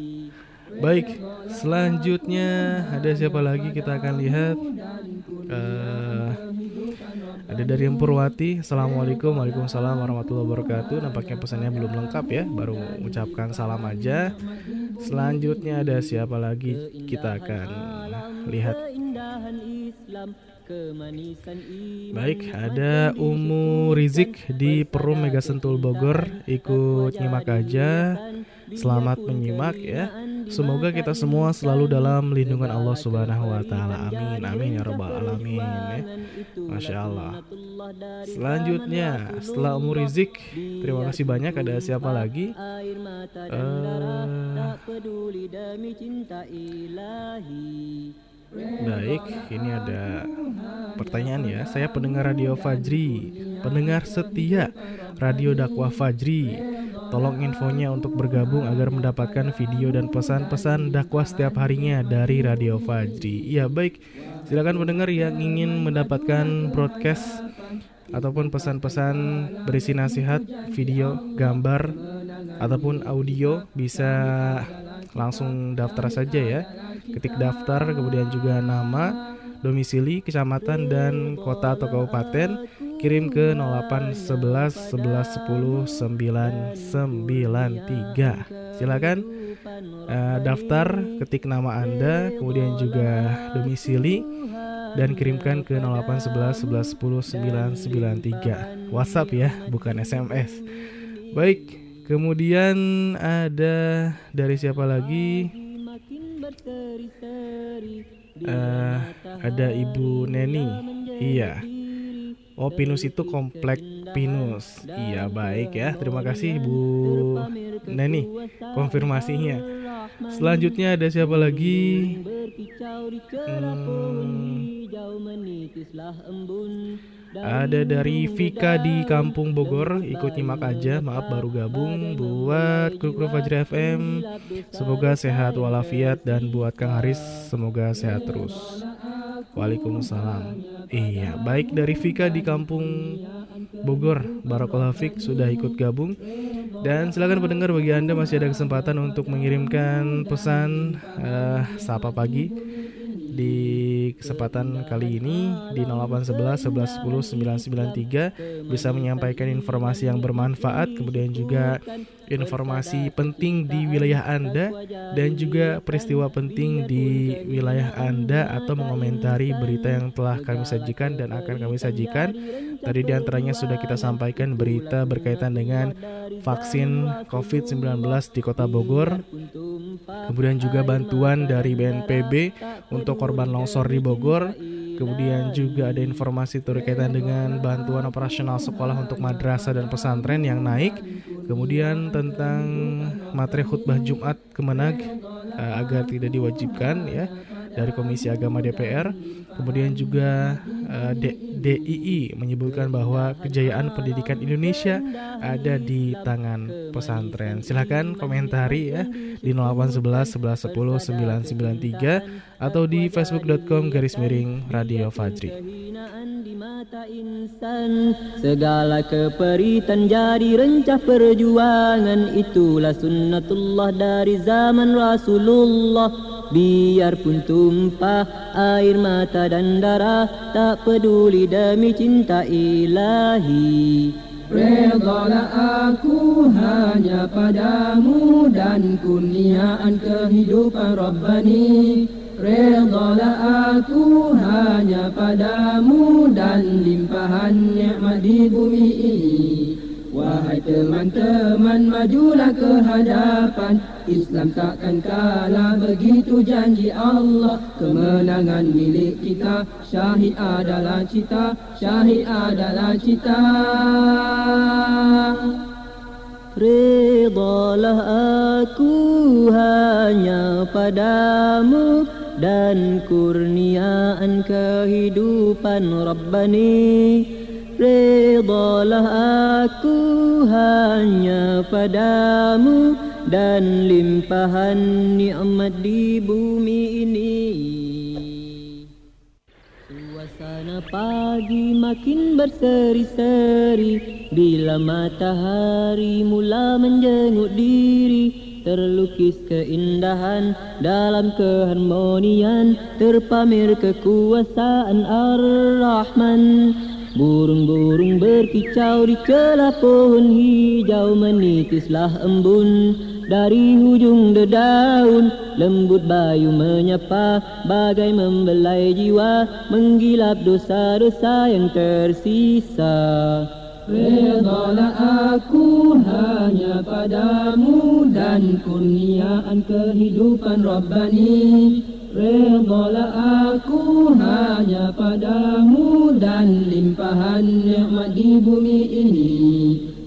Baik, selanjutnya ada siapa lagi kita akan lihat? Uh, ada dari Purwati. Assalamualaikum Waalaikumsalam warahmatullahi wabarakatuh. Nampaknya pesannya belum lengkap ya Baru mengucapkan salam aja. Selanjutnya ada siapa lagi? Kita akan lihat Baik, ada Umu Rizik di Perum Mega Sentul Bogor Ikut nyimak aja Selamat menyimak ya Semoga kita semua selalu dalam lindungan Allah Subhanahu wa taala. Amin. Amin ya rabbal alamin ya. Masya Allah. Selanjutnya setelah umur rizik, terima kasih banyak ada siapa lagi? Uh, Baik, ini ada pertanyaan ya. Saya pendengar Radio Fajri, pendengar setia Radio Dakwah Fajri. Tolong infonya untuk bergabung agar mendapatkan video dan pesan-pesan dakwah setiap harinya dari Radio Fajri. Ya baik, silakan pendengar yang ingin mendapatkan broadcast ataupun pesan-pesan berisi nasihat, video, gambar, ataupun audio bisa langsung daftar saja ya ketik daftar kemudian juga nama domisili kecamatan dan kota atau kabupaten kirim ke 0811 11 10 993 silakan uh, daftar ketik nama anda kemudian juga domisili dan kirimkan ke 0811 11 10 993 WhatsApp ya bukan SMS baik kemudian ada dari siapa lagi uh, ada Ibu Neni. Iya. Oh, Pinus itu komplek Pinus. Iya, baik ya. Terima kasih Ibu Neni konfirmasinya. Selanjutnya ada siapa lagi? Hmm, ada dari Vika di Kampung Bogor. Ikut nyimak aja. Maaf baru gabung Buat kru kru Fajri FM Semoga sehat walafiat Dan buat Kang Haris Semoga sehat terus. Waalaikumsalam. Iya baik dari Vika di Kampung Bogor. Barakallah Fik sudah ikut gabung. Dan silakan pendengar bagi Anda masih ada kesempatan untuk mengirimkan pesan uh, Sapa Pagi Di kesempatan kali ini di 0811 1110 993 bisa menyampaikan informasi yang bermanfaat kemudian juga informasi penting di wilayah Anda dan juga peristiwa penting di wilayah Anda atau mengomentari berita yang telah kami sajikan dan akan kami sajikan. Tadi di antaranya sudah kita sampaikan berita berkaitan dengan vaksin COVID-19 di Kota Bogor, kemudian juga bantuan dari BNPB untuk korban longsor di Bogor, Kemudian juga ada informasi berkaitan dengan bantuan operasional sekolah untuk madrasah dan pesantren yang naik. Kemudian tentang materi khutbah Jumat Kemenag uh, agar tidak diwajibkan ya dari Komisi Agama DPR. Kemudian juga uh, DII menyebutkan bahwa kejayaan pendidikan Indonesia ada di tangan pesantren. Silahkan komentari ya di 0811 1110 993 atau di facebook.com garis miring Radio Fajri. Segala keperitan jadi rencah perjuangan. Itulah sunnatullah dari zaman Rasulullah. Biarpun tumpah air mata dan darah Tak peduli demi cinta ilahi. Redalah aku hanya padamu dan kurniaan kehidupan Rabbani Redalah aku hanya padamu dan limpahan nikmat di bumi ini. Wahai teman-teman majulah ke hadapan. Islam takkan kalah begitu janji Allah. Kemenangan milik kita Syahid adalah cita Syahid adalah cita. Redalah aku hanya padamu Dan kurniaan kehidupan Rabbani. Redalah aku hanya padamu Dan limpahan nikmat di bumi ini. Suasana pagi makin berseri-seri Bila matahari mula menjenguk diri Terlukis keindahan dalam keharmonian Terpamer kekuasaan Ar-Rahman. Burung-burung berkicau di celah pohon hijau Menitislah embun. Dari hujung dedaun Lembut bayu menyapa bagai membelai jiwa Menggilap dosa-dosa yang tersisa Redalah aku hanya padamu Dan kurniaan kehidupan Rabbani. Redalah aku hanya padamu dan limpahan nikmat di bumi ini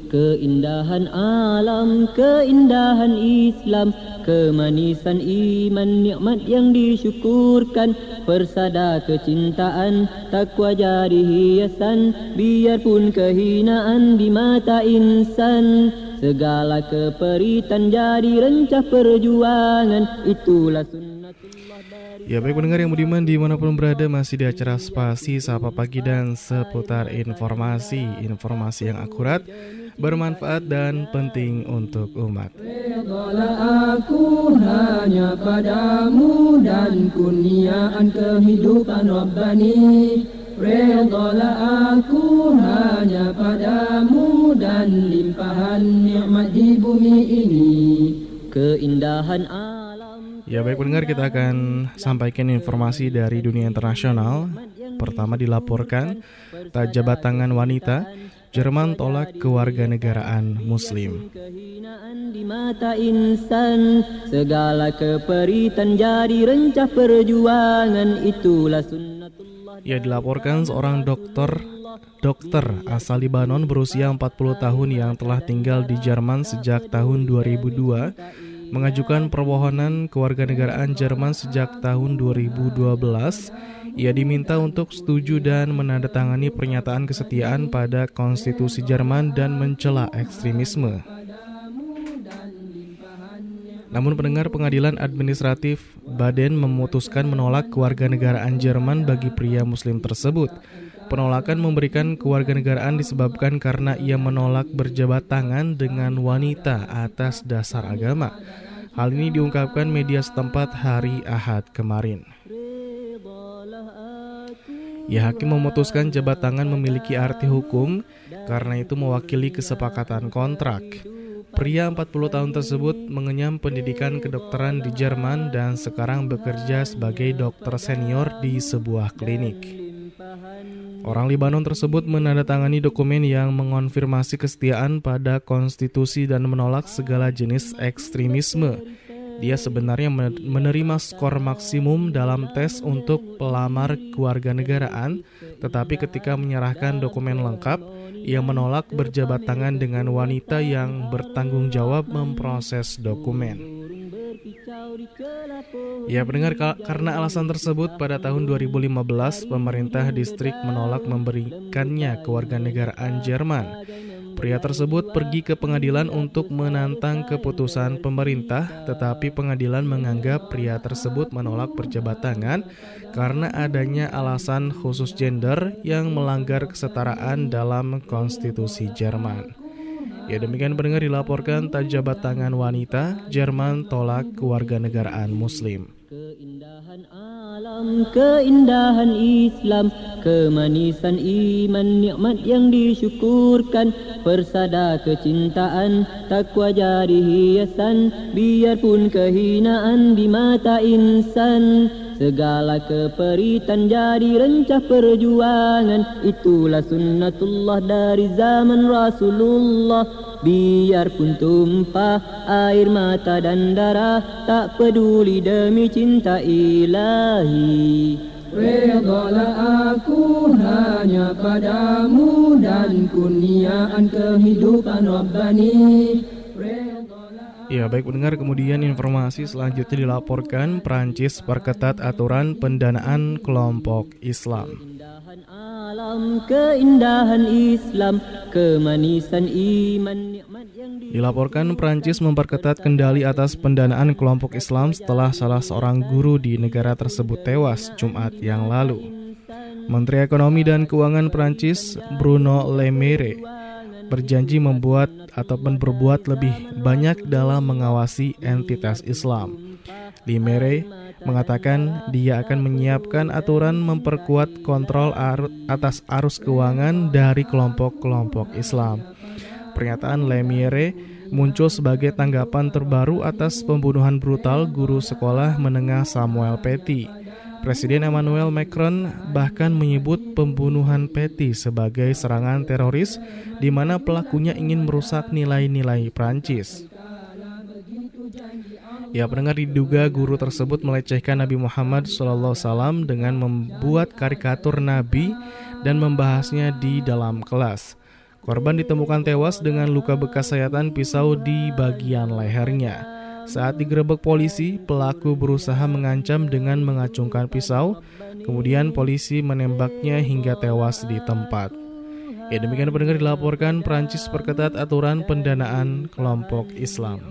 Keindahan alam, keindahan Islam Kemanisan iman, nikmat yang disyukurkan Persada kecintaan, takwa jadi hiasan Biarpun kehinaan di mata insan. Segala keperitan jadi rencah perjuangan Itulah sunnah Ya baik pendengar yang budiman di mana pun berada masih di acara spasi Sapa Pagi dan seputar informasi. Informasi yang akurat, bermanfaat dan penting untuk umat. Aku hanya padamu dan kurniaan kehidupan Rabbani. Redalah aku hanya padamu dan limpahan nikmat di bumi ini. Keindahan alam Ya baik pendengar kita akan sampaikan informasi dari dunia internasional. Pertama dilaporkan Tajabat tangan wanita Jerman tolak kewarganegaraan muslim. Kehinaan di mata insan Segala keperitan jadi rencah perjuangan Itulah sunnatullah. Ia dilaporkan seorang dokter Dokter asal Libanon berusia 40 tahun yang telah tinggal di Jerman sejak tahun 2002 mengajukan permohonan kewarganegaraan Jerman sejak tahun 2012. Ia diminta untuk setuju dan menandatangani pernyataan kesetiaan pada konstitusi Jerman dan mencela ekstremisme. Namun pendengar pengadilan administratif Baden memutuskan menolak kewarganegaraan Jerman bagi pria muslim tersebut. Penolakan memberikan kewarganegaraan disebabkan karena ia menolak berjabat tangan dengan wanita atas dasar agama. Hal ini diungkapkan media setempat hari Ahad kemarin. Ya hakim memutuskan jabat tangan memiliki arti hukum karena itu mewakili kesepakatan kontrak. Pria 40 tahun tersebut mengenyam pendidikan kedokteran di Jerman dan sekarang bekerja sebagai dokter senior di sebuah klinik. Orang Libanon tersebut menandatangani dokumen yang mengonfirmasi kesetiaan pada konstitusi dan menolak segala jenis ekstremisme dia sebenarnya menerima skor maksimum dalam tes untuk pelamar kewarganegaraan, tetapi ketika menyerahkan dokumen lengkap, ia menolak berjabat tangan dengan wanita yang bertanggung jawab memproses dokumen. Ya pendengar karena alasan tersebut pada tahun 2015 pemerintah distrik menolak memberikannya kewarganegaraan Jerman. Pria tersebut pergi ke pengadilan untuk menantang keputusan pemerintah, tetapi pengadilan menganggap pria tersebut menolak berjabat tangan karena adanya alasan khusus gender yang melanggar kesetaraan dalam konstitusi Jerman. Ya demikian pendengar dilaporkan tak jabat tangan wanita, Jerman tolak kewarganegaraan muslim. Keindahan alam, keindahan Islam, kemanisan iman, nikmat yang disyukurkan, persada kecintaan, takwa jadi hiasan, biarpun kehinaan di mata insan. Segala keperitan jadi rencah perjuangan. Itulah sunnatullah dari zaman Rasulullah. Biarpun tumpah air mata dan darah Tak peduli demi cinta ilahi. Redalah aku hanya padamu Dan kurniaan kehidupan Rabbani Ya, baik mendengar kemudian informasi selanjutnya dilaporkan Perancis perketat aturan pendanaan kelompok Islam. Alam keindahan Islam, kemanisan iman, Dilaporkan Perancis memperketat kendali atas pendanaan kelompok Islam setelah salah seorang guru di negara tersebut tewas Jumat yang lalu. Menteri Ekonomi dan Keuangan Perancis Bruno Le Maire berjanji membuat ataupun berbuat lebih banyak dalam mengawasi entitas Islam. Limere mengatakan dia akan menyiapkan aturan memperkuat kontrol atas arus keuangan dari kelompok-kelompok Islam. Pernyataan Lemire muncul sebagai tanggapan terbaru atas pembunuhan brutal guru sekolah menengah Samuel Petty Presiden Emmanuel Macron bahkan menyebut pembunuhan Petty sebagai serangan teroris di mana pelakunya ingin merusak nilai-nilai Prancis. Ya, pendengar diduga guru tersebut melecehkan Nabi Muhammad SAW dengan membuat karikatur Nabi dan membahasnya di dalam kelas. Korban ditemukan tewas dengan luka bekas sayatan pisau di bagian lehernya. Saat digerebek polisi, pelaku berusaha mengancam dengan mengacungkan pisau, kemudian polisi menembaknya hingga tewas di tempat. Ya demikian pendengar dilaporkan Prancis perketat aturan pendanaan kelompok Islam.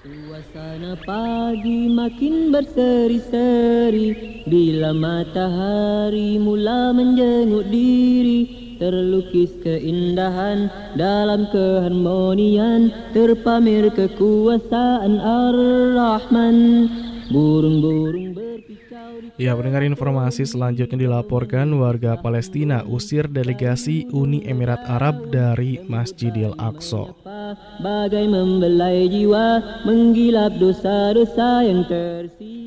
Suasana pagi makin berseri-seri Bila matahari mula menjenguk diri terlukis keindahan dalam keharmonian terpamer kekuasaan Ar-Rahman burung-burung Ya, mendengar informasi selanjutnya dilaporkan warga Palestina usir delegasi Uni Emirat Arab dari Masjidil Aqsa. Bagai membelai jiwa, menggilap dosa-dosa yang tersisa.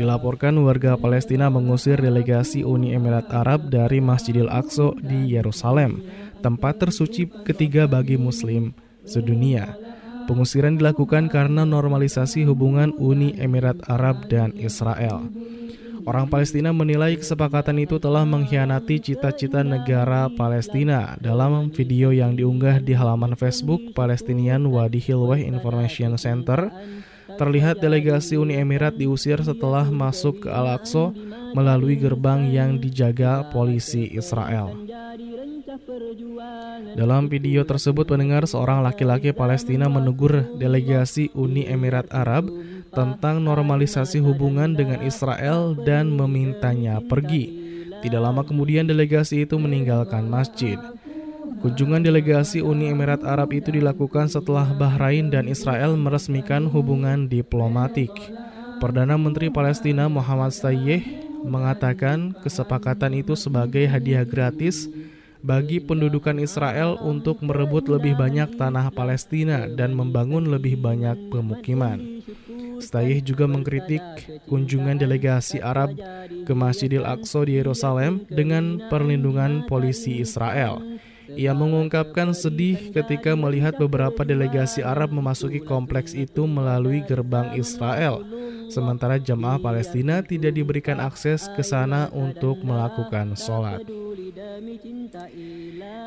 Dilaporkan warga Palestina mengusir delegasi Uni Emirat Arab dari Masjidil Aqsa di Yerusalem, tempat tersuci ketiga bagi Muslim sedunia. Pengusiran dilakukan karena normalisasi hubungan Uni Emirat Arab dan Israel. Orang Palestina menilai kesepakatan itu telah mengkhianati cita-cita negara Palestina. Dalam video yang diunggah di halaman Facebook Palestinian Wadi Hilweh Information Center, terlihat delegasi Uni Emirat diusir setelah masuk ke Al-Aqsa melalui gerbang yang dijaga polisi Israel. Dalam video tersebut mendengar seorang laki-laki Palestina menegur delegasi Uni Emirat Arab tentang normalisasi hubungan dengan Israel dan memintanya pergi. Tidak lama kemudian delegasi itu meninggalkan masjid. Kunjungan delegasi Uni Emirat Arab itu dilakukan setelah Bahrain dan Israel meresmikan hubungan diplomatik. Perdana Menteri Palestina Muhammad Sayyeh mengatakan kesepakatan itu sebagai hadiah gratis bagi pendudukan Israel untuk merebut lebih banyak tanah Palestina dan membangun lebih banyak pemukiman. Stayih juga mengkritik kunjungan delegasi Arab ke Masjidil Aqsa di Yerusalem dengan perlindungan polisi Israel. Ia mengungkapkan sedih ketika melihat beberapa delegasi Arab memasuki kompleks itu melalui gerbang Israel, sementara jamaah Palestina tidak diberikan akses ke sana untuk melakukan sholat.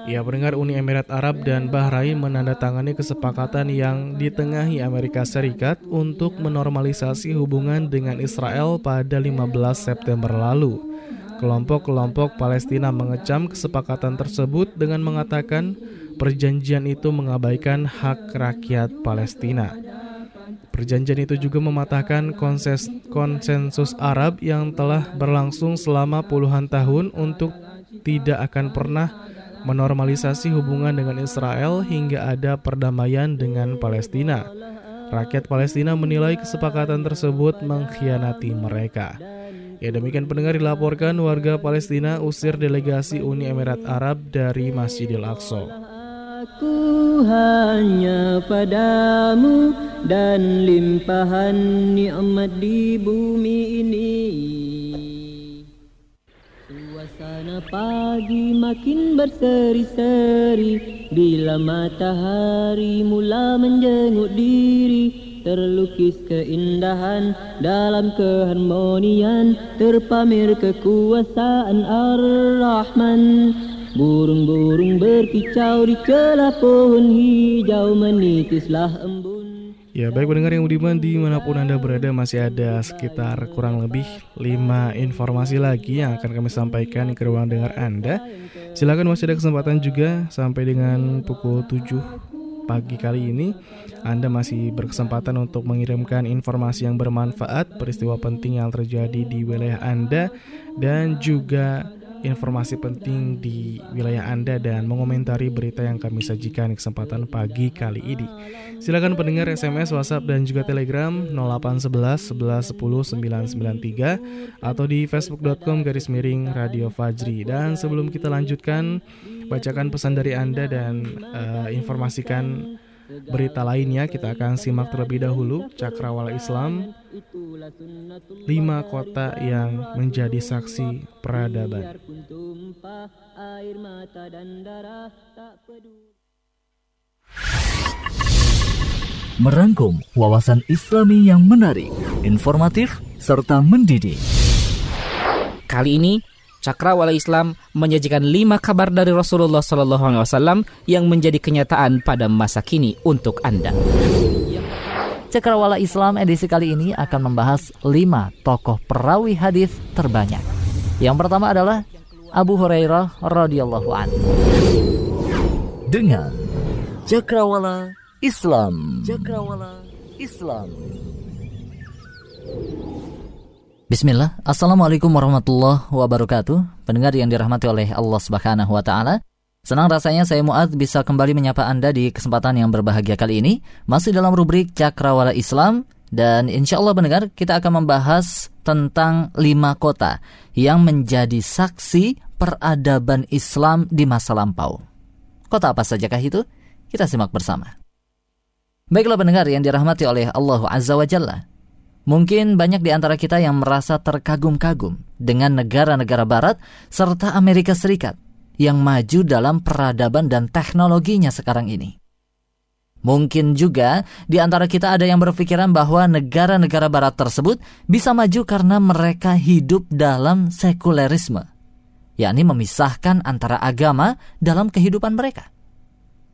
Ia mendengar Uni Emirat Arab dan Bahrain menandatangani kesepakatan yang ditengahi Amerika Serikat untuk menormalisasi hubungan dengan Israel pada 15 September lalu. Kelompok-kelompok Palestina mengecam kesepakatan tersebut dengan mengatakan perjanjian itu mengabaikan hak rakyat Palestina. Perjanjian itu juga mematahkan konses konsensus Arab yang telah berlangsung selama puluhan tahun untuk tidak akan pernah menormalisasi hubungan dengan Israel hingga ada perdamaian dengan Palestina. Rakyat Palestina menilai kesepakatan tersebut mengkhianati mereka. Ya demikian pendengar dilaporkan warga Palestina usir delegasi Uni Emirat Arab dari Masjidil Aqsa. Aku hanya padamu dan limpahan nikmat di bumi ini. Suasana pagi makin berseri-seri bila matahari mula menjenguk diri terlukis keindahan dalam keharmonian terpamer kekuasaan Ar-Rahman. Burung-burung berkicau di celah pohon hijau menitislah embun. Ya baik pendengar yang budiman di mana pun Anda berada masih ada sekitar kurang lebih 5 informasi lagi yang akan kami sampaikan ke ruang dengar Anda. Silakan masih ada kesempatan juga sampai dengan pukul 7 pagi kali ini Anda masih berkesempatan untuk mengirimkan informasi yang bermanfaat peristiwa penting yang terjadi di wilayah Anda dan juga informasi penting di wilayah Anda dan mengomentari berita yang kami sajikan di kesempatan pagi kali ini. Silakan pendengar SMS, WhatsApp dan juga Telegram 0811 11 10 993 atau di facebook.com garis miring Radio Fajri. Dan sebelum kita lanjutkan, bacakan pesan dari Anda dan uh, informasikan berita lainnya kita akan simak terlebih dahulu Cakrawala Islam lima kota yang menjadi saksi peradaban. Merangkum wawasan islami yang menarik informatif serta mendidik. Kali ini Cakrawala Islam menyajikan lima kabar dari Rasulullah SAW yang menjadi kenyataan pada masa kini untuk Anda. Cakrawala Islam edisi kali ini akan membahas lima tokoh perawi hadis terbanyak. Yang pertama adalah Abu Hurairah radhiyallahu an. Dengan Cakrawala Islam. Cakrawala Islam. Bismillah, Assalamualaikum warahmatullahi wabarakatuh. Pendengar yang dirahmati oleh Allah subhanahu wa ta'ala. Senang rasanya saya Muad bisa kembali menyapa Anda di kesempatan yang berbahagia kali ini. Masih dalam rubrik Cakrawala Islam. Dan insya Allah pendengar kita akan membahas tentang lima kota Yang menjadi saksi peradaban Islam di masa lampau. Kota apa sajakah itu? Kita simak bersama. Baiklah pendengar yang dirahmati oleh Allah Azza wa Jalla Mungkin banyak di antara kita yang merasa terkagum-kagum dengan negara-negara barat serta Amerika Serikat yang maju dalam peradaban dan teknologinya sekarang ini. Mungkin juga di antara kita ada yang berpikiran bahwa negara-negara barat tersebut bisa maju karena mereka hidup dalam sekulerisme, yakni memisahkan antara agama dalam kehidupan mereka.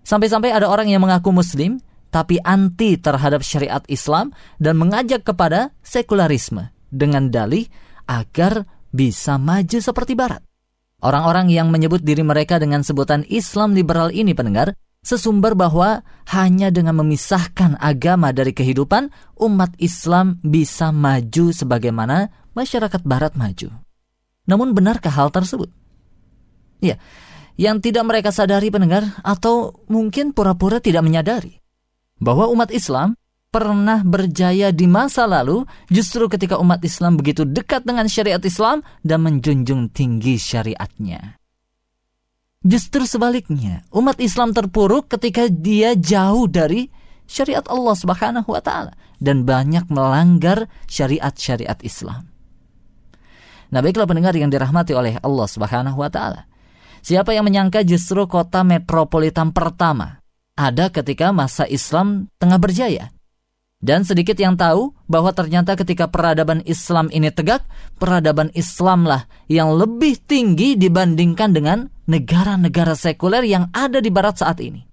Sampai-sampai ada orang yang mengaku muslim tapi anti terhadap syariat Islam dan mengajak kepada sekularisme dengan dalih agar bisa maju seperti barat. Orang-orang yang menyebut diri mereka dengan sebutan Islam liberal ini pendengar sesumber bahwa hanya dengan memisahkan agama dari kehidupan umat Islam bisa maju sebagaimana masyarakat barat maju. Namun benarkah hal tersebut? Ya, yang tidak mereka sadari pendengar atau mungkin pura-pura tidak menyadari bahwa umat Islam pernah berjaya di masa lalu justru ketika umat Islam begitu dekat dengan syariat Islam dan menjunjung tinggi syariatnya. Justru sebaliknya, umat Islam terpuruk ketika dia jauh dari syariat Allah Subhanahu wa taala dan banyak melanggar syariat-syariat Islam. Nah, baiklah pendengar yang dirahmati oleh Allah Subhanahu wa taala. Siapa yang menyangka justru kota metropolitan pertama ada ketika masa Islam tengah berjaya? Dan sedikit yang tahu bahwa ternyata ketika peradaban Islam ini tegak, peradaban Islamlah yang lebih tinggi dibandingkan dengan negara-negara sekuler yang ada di barat saat ini.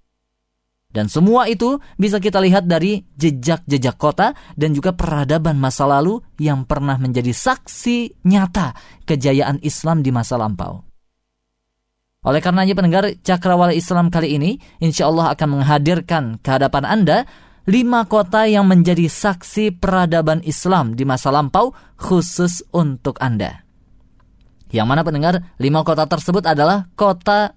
Dan semua itu bisa kita lihat dari jejak-jejak kota dan juga peradaban masa lalu yang pernah menjadi saksi nyata kejayaan Islam di masa lampau. Oleh karenanya pendengar Cakrawala Islam kali ini insya Allah akan menghadirkan ke hadapan Anda lima kota yang menjadi saksi peradaban Islam di masa lampau khusus untuk Anda. Yang mana pendengar, lima kota tersebut adalah kota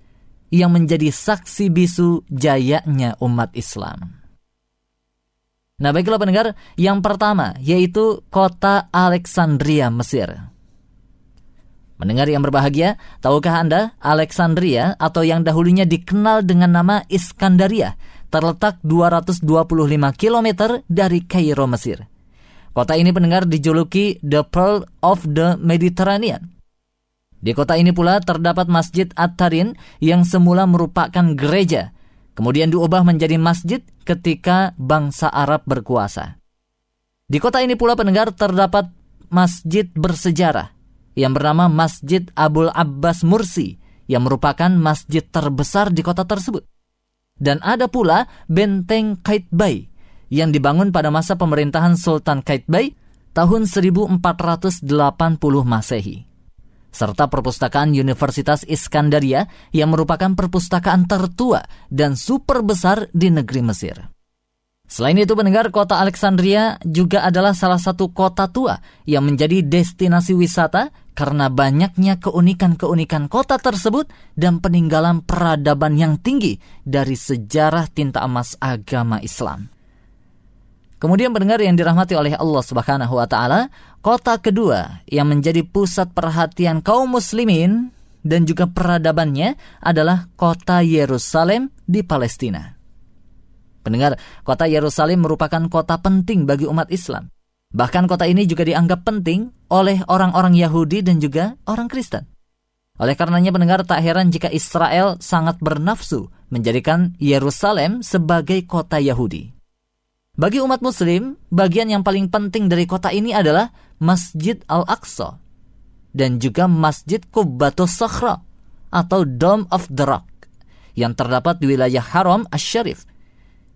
yang menjadi saksi bisu jayanya umat Islam. Nah baiklah pendengar, yang pertama yaitu kota Alexandria, Mesir. Mendengar yang berbahagia, tahukah Anda Alexandria atau yang dahulunya dikenal dengan nama Iskandaria terletak 225 km dari Kairo, Mesir. Kota ini pendengar dijuluki The Pearl of the Mediterranean. Di kota ini pula terdapat Masjid At-Tarin yang semula merupakan gereja, kemudian diubah menjadi masjid ketika bangsa Arab berkuasa. Di kota ini pula pendengar terdapat masjid bersejarah yang bernama Masjid Abul Abbas Mursi yang merupakan masjid terbesar di kota tersebut. Dan ada pula Benteng Kaitbay yang dibangun pada masa pemerintahan Sultan Kaitbay tahun 1480 Masehi. Serta perpustakaan Universitas Iskandaria yang merupakan perpustakaan tertua dan super besar di negeri Mesir. Selain itu pendengar kota Alexandria juga adalah salah satu kota tua yang menjadi destinasi wisata karena banyaknya keunikan-keunikan kota tersebut dan peninggalan peradaban yang tinggi dari sejarah tinta emas agama Islam. Kemudian pendengar yang dirahmati oleh Allah Subhanahu wa taala, kota kedua yang menjadi pusat perhatian kaum muslimin dan juga peradabannya adalah kota Yerusalem di Palestina. Pendengar, kota Yerusalem merupakan kota penting bagi umat Islam. Bahkan kota ini juga dianggap penting oleh orang-orang Yahudi dan juga orang Kristen. Oleh karenanya pendengar tak heran jika Israel sangat bernafsu menjadikan Yerusalem sebagai kota Yahudi. Bagi umat muslim, bagian yang paling penting dari kota ini adalah Masjid Al-Aqsa dan juga Masjid Qubbatus Sakhra atau Dome of the Rock yang terdapat di wilayah Haram Asy-Syarif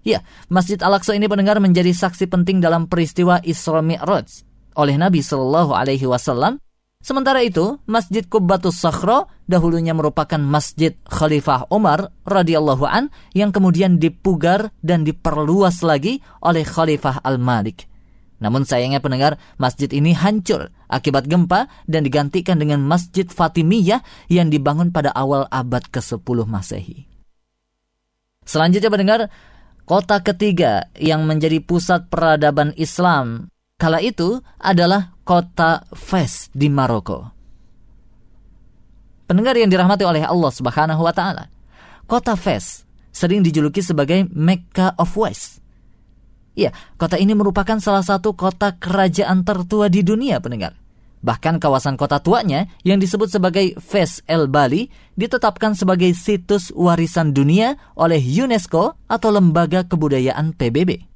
Ya, Masjid Al-Aqsa ini pendengar menjadi saksi penting dalam peristiwa Isra Mi'raj oleh Nabi Shallallahu alaihi wasallam. Sementara itu, Masjid Qubbatus Sakhra dahulunya merupakan Masjid Khalifah Umar radhiyallahu an yang kemudian dipugar dan diperluas lagi oleh Khalifah Al-Malik. Namun sayangnya pendengar, masjid ini hancur akibat gempa dan digantikan dengan Masjid Fatimiyah yang dibangun pada awal abad ke-10 Masehi. Selanjutnya pendengar, Kota ketiga yang menjadi pusat peradaban Islam kala itu adalah kota Fes di Maroko. Pendengar yang dirahmati oleh Allah Subhanahu wa taala. Kota Fes sering dijuluki sebagai Mecca of West. Ya, kota ini merupakan salah satu kota kerajaan tertua di dunia, pendengar. Bahkan kawasan kota tuanya yang disebut sebagai Fes El Bali ditetapkan sebagai situs warisan dunia oleh UNESCO atau Lembaga Kebudayaan PBB.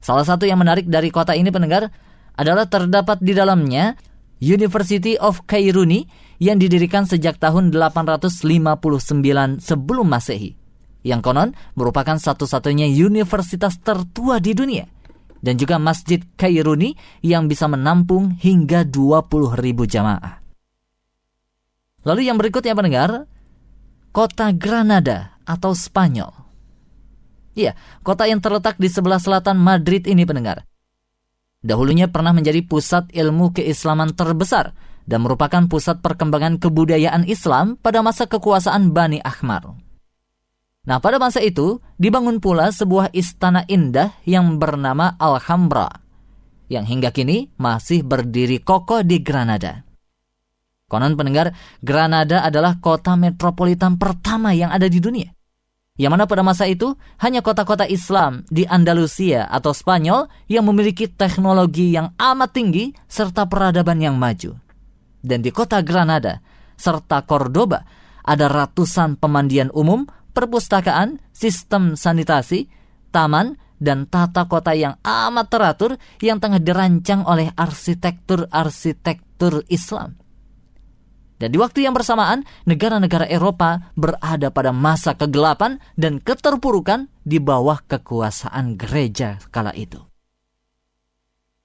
Salah satu yang menarik dari kota ini pendengar adalah terdapat di dalamnya University of Kairuni yang didirikan sejak tahun 859 sebelum Masehi. Yang konon merupakan satu-satunya universitas tertua di dunia dan juga Masjid Kairuni yang bisa menampung hingga 20 ribu jamaah. Lalu yang berikutnya pendengar, kota Granada atau Spanyol. Ya, kota yang terletak di sebelah selatan Madrid ini pendengar. Dahulunya pernah menjadi pusat ilmu keislaman terbesar dan merupakan pusat perkembangan kebudayaan Islam pada masa kekuasaan Bani Ahmar. Nah, pada masa itu dibangun pula sebuah istana indah yang bernama Alhambra, yang hingga kini masih berdiri kokoh di Granada. Konon pendengar, Granada adalah kota metropolitan pertama yang ada di dunia. Yang mana pada masa itu hanya kota-kota Islam di Andalusia atau Spanyol yang memiliki teknologi yang amat tinggi serta peradaban yang maju. Dan di kota Granada serta Cordoba ada ratusan pemandian umum, perpustakaan, sistem sanitasi, taman, dan tata kota yang amat teratur yang tengah dirancang oleh arsitektur-arsitektur Islam. Dan di waktu yang bersamaan, negara-negara Eropa berada pada masa kegelapan dan keterpurukan di bawah kekuasaan gereja kala itu.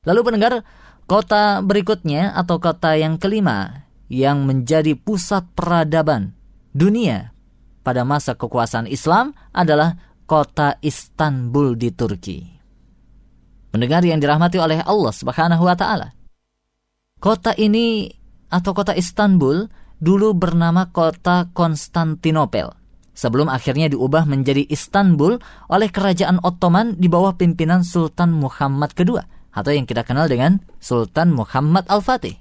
Lalu pendengar, kota berikutnya atau kota yang kelima yang menjadi pusat peradaban dunia pada masa kekuasaan Islam adalah kota Istanbul di Turki. Pendengar yang dirahmati oleh Allah Subhanahu wa taala. Kota ini atau kota Istanbul dulu bernama kota Konstantinopel sebelum akhirnya diubah menjadi Istanbul oleh kerajaan Ottoman di bawah pimpinan Sultan Muhammad II atau yang kita kenal dengan Sultan Muhammad Al-Fatih.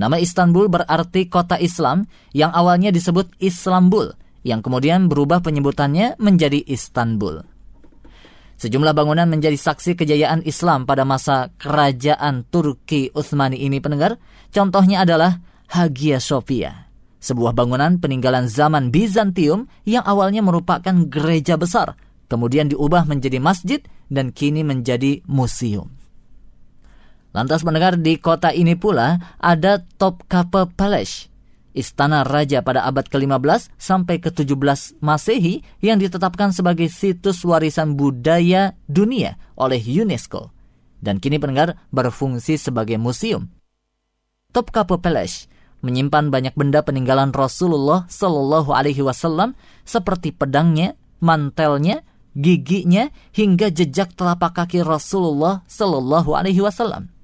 Nama Istanbul berarti kota Islam yang awalnya disebut Islambul yang kemudian berubah penyebutannya menjadi Istanbul. Sejumlah bangunan menjadi saksi kejayaan Islam pada masa kerajaan Turki Utsmani ini pendengar. Contohnya adalah Hagia Sophia, sebuah bangunan peninggalan zaman Bizantium yang awalnya merupakan gereja besar, kemudian diubah menjadi masjid dan kini menjadi museum. Lantas mendengar di kota ini pula ada Topkapi Palace, istana raja pada abad ke-15 sampai ke-17 Masehi yang ditetapkan sebagai situs warisan budaya dunia oleh UNESCO dan kini pendengar berfungsi sebagai museum. Topkapi Palace menyimpan banyak benda peninggalan Rasulullah Shallallahu Alaihi Wasallam seperti pedangnya, mantelnya, giginya, hingga jejak telapak kaki Rasulullah Shallallahu Alaihi Wasallam.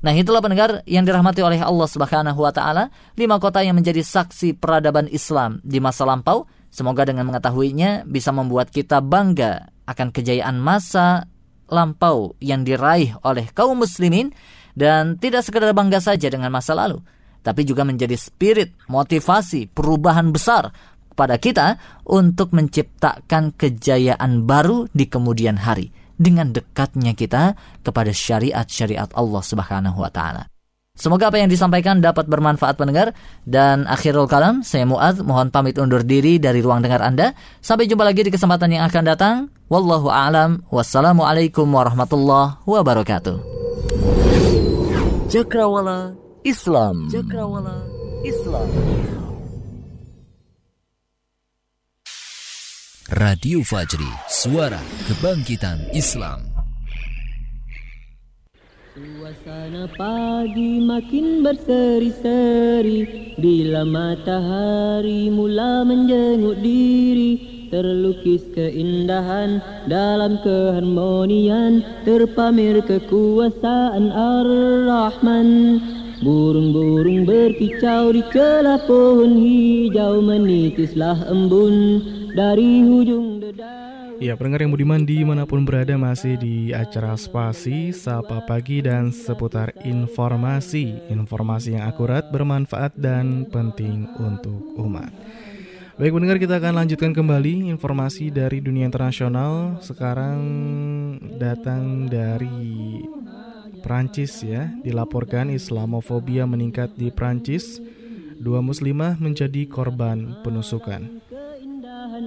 Nah itulah pendengar yang dirahmati oleh Allah Subhanahu wa taala, lima kota yang menjadi saksi peradaban Islam di masa lampau. Semoga dengan mengetahuinya bisa membuat kita bangga akan kejayaan masa lampau yang diraih oleh kaum muslimin dan tidak sekedar bangga saja dengan masa lalu, tapi juga menjadi spirit, motivasi, perubahan besar kepada kita untuk menciptakan kejayaan baru di kemudian hari dengan dekatnya kita kepada syariat-syariat Allah Subhanahu wa taala. Semoga apa yang disampaikan dapat bermanfaat pendengar dan akhirul kalam saya Muad mohon pamit undur diri dari ruang dengar Anda. Sampai jumpa lagi di kesempatan yang akan datang. Wallahu a'lam. Wassalamualaikum warahmatullahi wabarakatuh. Cakrawala Islam. Cakrawala Islam. Radio Fajri, suara kebangkitan Islam. Suasana pagi makin berseri-seri Bila matahari mula menjenguk diri Terlukis keindahan dalam keharmonian Terpamer kekuasaan Ar-Rahman Burung-burung berkicau di celah pohon hijau Menitislah embun dari ujung Ya, pendengar yang budiman di mana pun berada masih di acara Spasi, Sapa Pagi dan seputar informasi. Informasi yang akurat, bermanfaat, dan penting untuk umat. Baik pendengar kita akan lanjutkan kembali informasi dari dunia internasional. Sekarang datang dari Prancis ya. Dilaporkan Islamofobia meningkat di Prancis Dua muslimah menjadi korban penusukan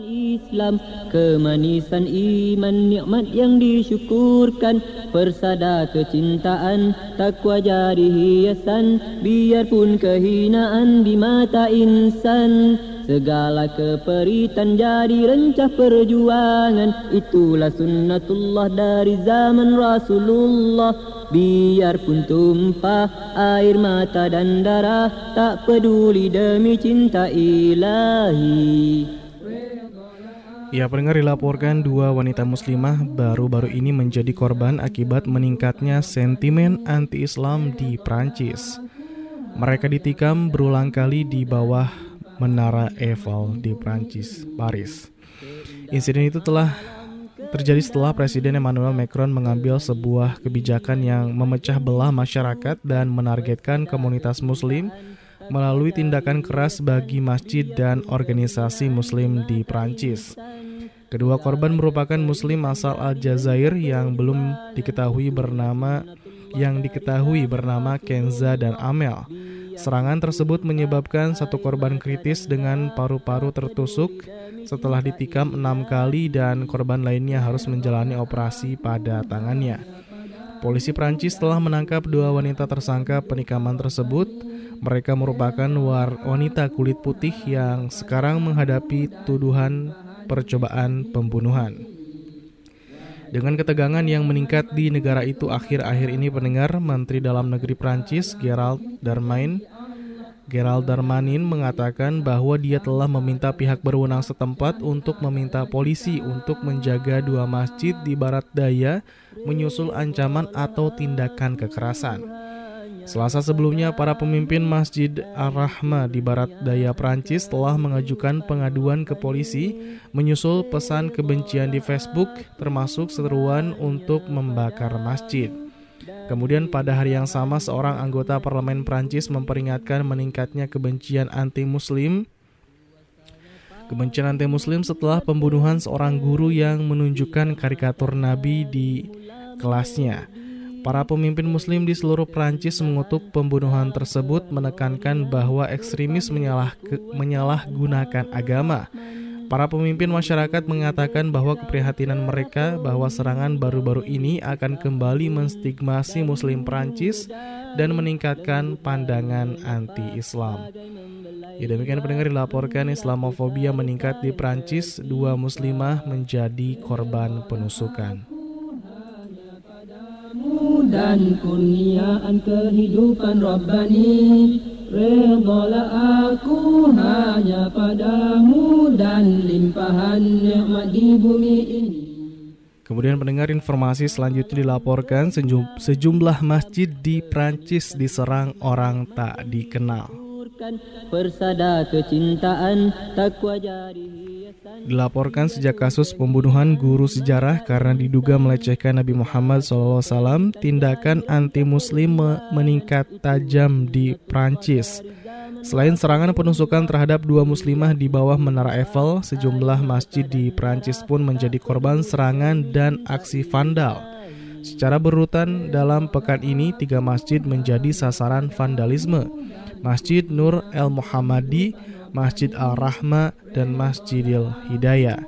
Islam Kemanisan iman nikmat yang disyukurkan. Persada kecintaan takwa jadi hiasan Biarpun kehinaan di mata insan. Segala keperitan jadi rencah perjuangan. Itulah sunnatullah dari zaman Rasulullah. Biarpun tumpah air mata dan darah Tak peduli demi cinta ilahi Ya, pendengar dilaporkan dua wanita muslimah baru-baru ini menjadi korban akibat meningkatnya sentimen anti-Islam di Prancis. Mereka ditikam berulang kali di bawah Menara Eiffel di Prancis, Paris. Insiden itu telah terjadi setelah Presiden Emmanuel Macron mengambil sebuah kebijakan yang memecah belah masyarakat dan menargetkan komunitas Muslim melalui tindakan keras bagi masjid dan organisasi Muslim di Prancis. Kedua korban merupakan Muslim asal Aljazair yang belum diketahui bernama yang diketahui bernama Kenza dan Amel. Serangan tersebut menyebabkan satu korban kritis dengan paru-paru tertusuk setelah ditikam enam kali dan korban lainnya harus menjalani operasi pada tangannya. Polisi Prancis telah menangkap dua wanita tersangka penikaman tersebut. Mereka merupakan wanita kulit putih yang sekarang menghadapi tuduhan percobaan pembunuhan. Dengan ketegangan yang meningkat di negara itu akhir-akhir ini pendengar Menteri Dalam Negeri Prancis Gerald Darmanin Gerald Darmanin mengatakan bahwa dia telah meminta pihak berwenang setempat untuk meminta polisi untuk menjaga dua masjid di barat daya menyusul ancaman atau tindakan kekerasan. Selasa sebelumnya, para pemimpin Masjid Ar-Rahma di barat daya Prancis telah mengajukan pengaduan ke polisi menyusul pesan kebencian di Facebook termasuk seruan untuk membakar masjid. Kemudian pada hari yang sama seorang anggota parlemen Prancis memperingatkan meningkatnya kebencian anti-muslim Kebencian anti-muslim setelah pembunuhan seorang guru yang menunjukkan karikatur Nabi di kelasnya. Para pemimpin muslim di seluruh Prancis mengutuk pembunuhan tersebut menekankan bahwa ekstremis menyalah menyalahgunakan agama. Para pemimpin masyarakat mengatakan bahwa keprihatinan mereka bahwa serangan baru-baru ini akan kembali menstigmasi muslim Prancis dan meningkatkan pandangan anti-Islam. Ya demikian pendengar dilaporkan Islamofobia meningkat di Prancis, dua muslimah menjadi korban penusukan dan kurniaan kehidupan Rabbani Redolah aku hanya padamu dan limpahan nikmat di bumi ini Kemudian pendengar informasi selanjutnya dilaporkan sejumlah masjid di Prancis diserang orang tak dikenal. Dilaporkan sejak kasus pembunuhan guru sejarah karena diduga melecehkan Nabi Muhammad SAW, tindakan anti-muslim meningkat tajam di Prancis. Selain serangan penusukan terhadap dua muslimah di bawah Menara Eiffel, sejumlah masjid di Prancis pun menjadi korban serangan dan aksi vandal. Secara berurutan dalam pekan ini, tiga masjid menjadi sasaran vandalisme. Masjid Nur El Muhammadi, Masjid Al-Rahma, dan Masjidil Hidayah.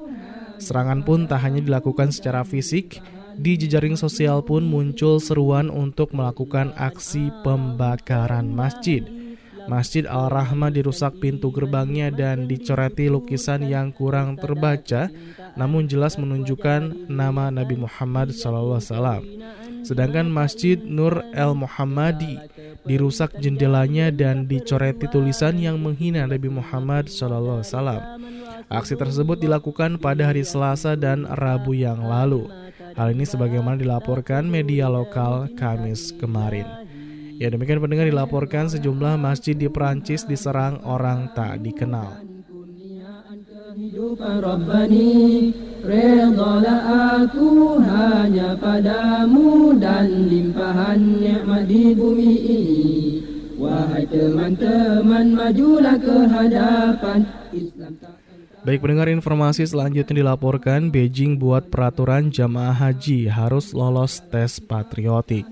Serangan pun tak hanya dilakukan secara fisik, di jejaring sosial pun muncul seruan untuk melakukan aksi pembakaran masjid. Masjid Al-Rahma dirusak pintu gerbangnya dan dicoreti lukisan yang kurang terbaca namun jelas menunjukkan nama Nabi Muhammad SAW. Sedangkan Masjid Nur El Muhammadi dirusak jendelanya dan dicoreti tulisan yang menghina Nabi Muhammad SAW. Aksi tersebut dilakukan pada hari Selasa dan Rabu yang lalu. Hal ini sebagaimana dilaporkan media lokal Kamis kemarin. Ya demikian pendengar dilaporkan sejumlah masjid di Perancis diserang orang tak dikenal. Redalah aku hanya padamu Dan limpahan nikmat di bumi ini. Wahai teman-teman majulah ke hadapan. Islam tak Baik pendengar informasi selanjutnya dilaporkan Beijing buat peraturan jamaah haji harus lolos tes patriotik.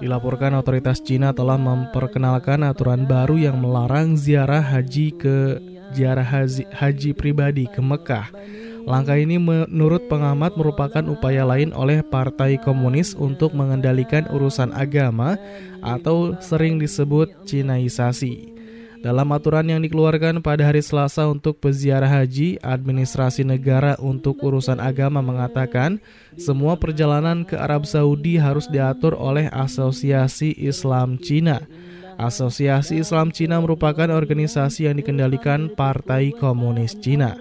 Dilaporkan otoritas Cina telah memperkenalkan aturan baru yang melarang ziarah haji ke ziarah haji, haji pribadi ke Mekah. Langkah ini menurut pengamat merupakan upaya lain oleh Partai Komunis untuk mengendalikan urusan agama atau sering disebut Cinaisasi. Dalam aturan yang dikeluarkan pada hari Selasa untuk peziarah haji, administrasi negara untuk urusan agama mengatakan semua perjalanan ke Arab Saudi harus diatur oleh Asosiasi Islam Cina. Asosiasi Islam Cina merupakan organisasi yang dikendalikan Partai Komunis Cina.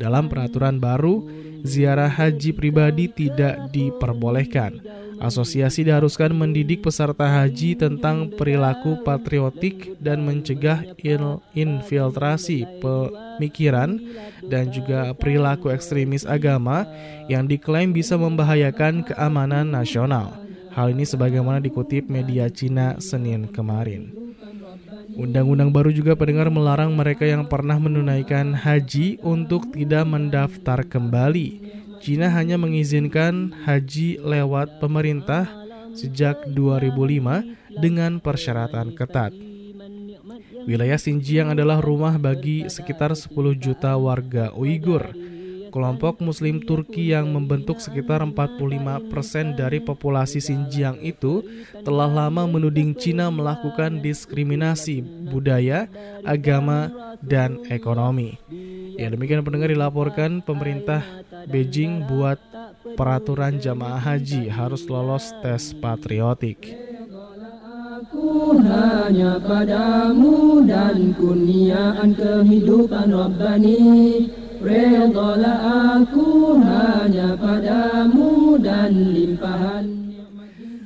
Dalam peraturan baru, ziarah haji pribadi tidak diperbolehkan. Asosiasi diharuskan mendidik peserta haji tentang perilaku patriotik dan mencegah infiltrasi pemikiran dan juga perilaku ekstremis agama yang diklaim bisa membahayakan keamanan nasional. Hal ini sebagaimana dikutip media Cina Senin kemarin. Undang-undang baru juga pendengar melarang mereka yang pernah menunaikan haji untuk tidak mendaftar kembali. Cina hanya mengizinkan haji lewat pemerintah sejak 2005 dengan persyaratan ketat. Wilayah Xinjiang adalah rumah bagi sekitar 10 juta warga Uighur kelompok muslim Turki yang membentuk sekitar 45% dari populasi Xinjiang itu telah lama menuding Cina melakukan diskriminasi budaya, agama, dan ekonomi. Ya demikian pendengar dilaporkan pemerintah Beijing buat peraturan jamaah haji harus lolos tes patriotik. Hanya padamu dan kurniaan kehidupan Rabbani Redalah aku hanya padamu dan limpahan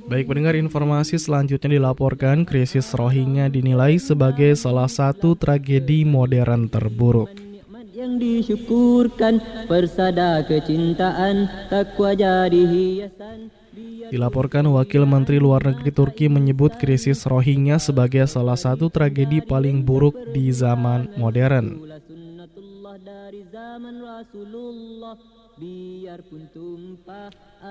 Baik pendengar informasi selanjutnya dilaporkan krisis Rohingya dinilai sebagai salah satu tragedi modern terburuk yang disyukurkan. Persada kecintaan takwa jadi hiasan. Dilaporkan Wakil Menteri Luar Negeri Turki menyebut krisis Rohingya sebagai salah satu tragedi paling buruk di zaman modern.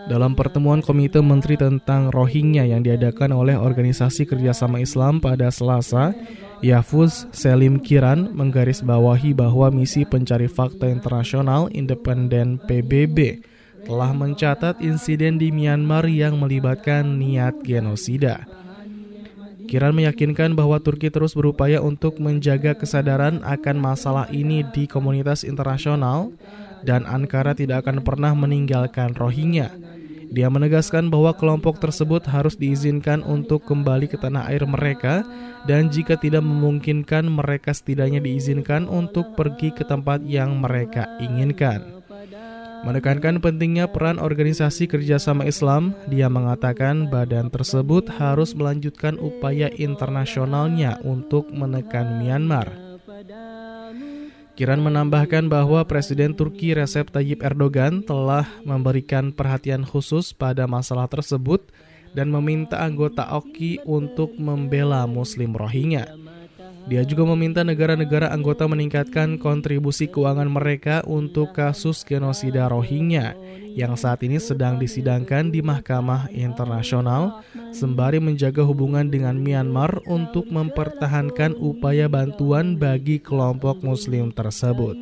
Dalam pertemuan Komite Menteri tentang Rohingya yang diadakan oleh Organisasi Kerjasama Islam pada Selasa, Yafuz Selim Kiran menggarisbawahi bahwa misi pencari fakta internasional independen PBB telah mencatat insiden di Myanmar yang melibatkan niat genosida. Kiran meyakinkan bahwa Turki terus berupaya untuk menjaga kesadaran akan masalah ini di komunitas internasional dan Ankara tidak akan pernah meninggalkan Rohingya. Dia menegaskan bahwa kelompok tersebut harus diizinkan untuk kembali ke tanah air mereka dan jika tidak memungkinkan mereka setidaknya diizinkan untuk pergi ke tempat yang mereka inginkan. Menekankan pentingnya peran organisasi kerjasama Islam, dia mengatakan badan tersebut harus melanjutkan upaya internasionalnya untuk menekan Myanmar. Kiran menambahkan bahwa Presiden Turki Recep Tayyip Erdogan telah memberikan perhatian khusus pada masalah tersebut dan meminta anggota OKI untuk membela Muslim Rohingya. Dia juga meminta negara-negara anggota meningkatkan kontribusi keuangan mereka untuk kasus genosida Rohingya yang saat ini sedang disidangkan di Mahkamah Internasional sembari menjaga hubungan dengan Myanmar untuk mempertahankan upaya bantuan bagi kelompok muslim tersebut.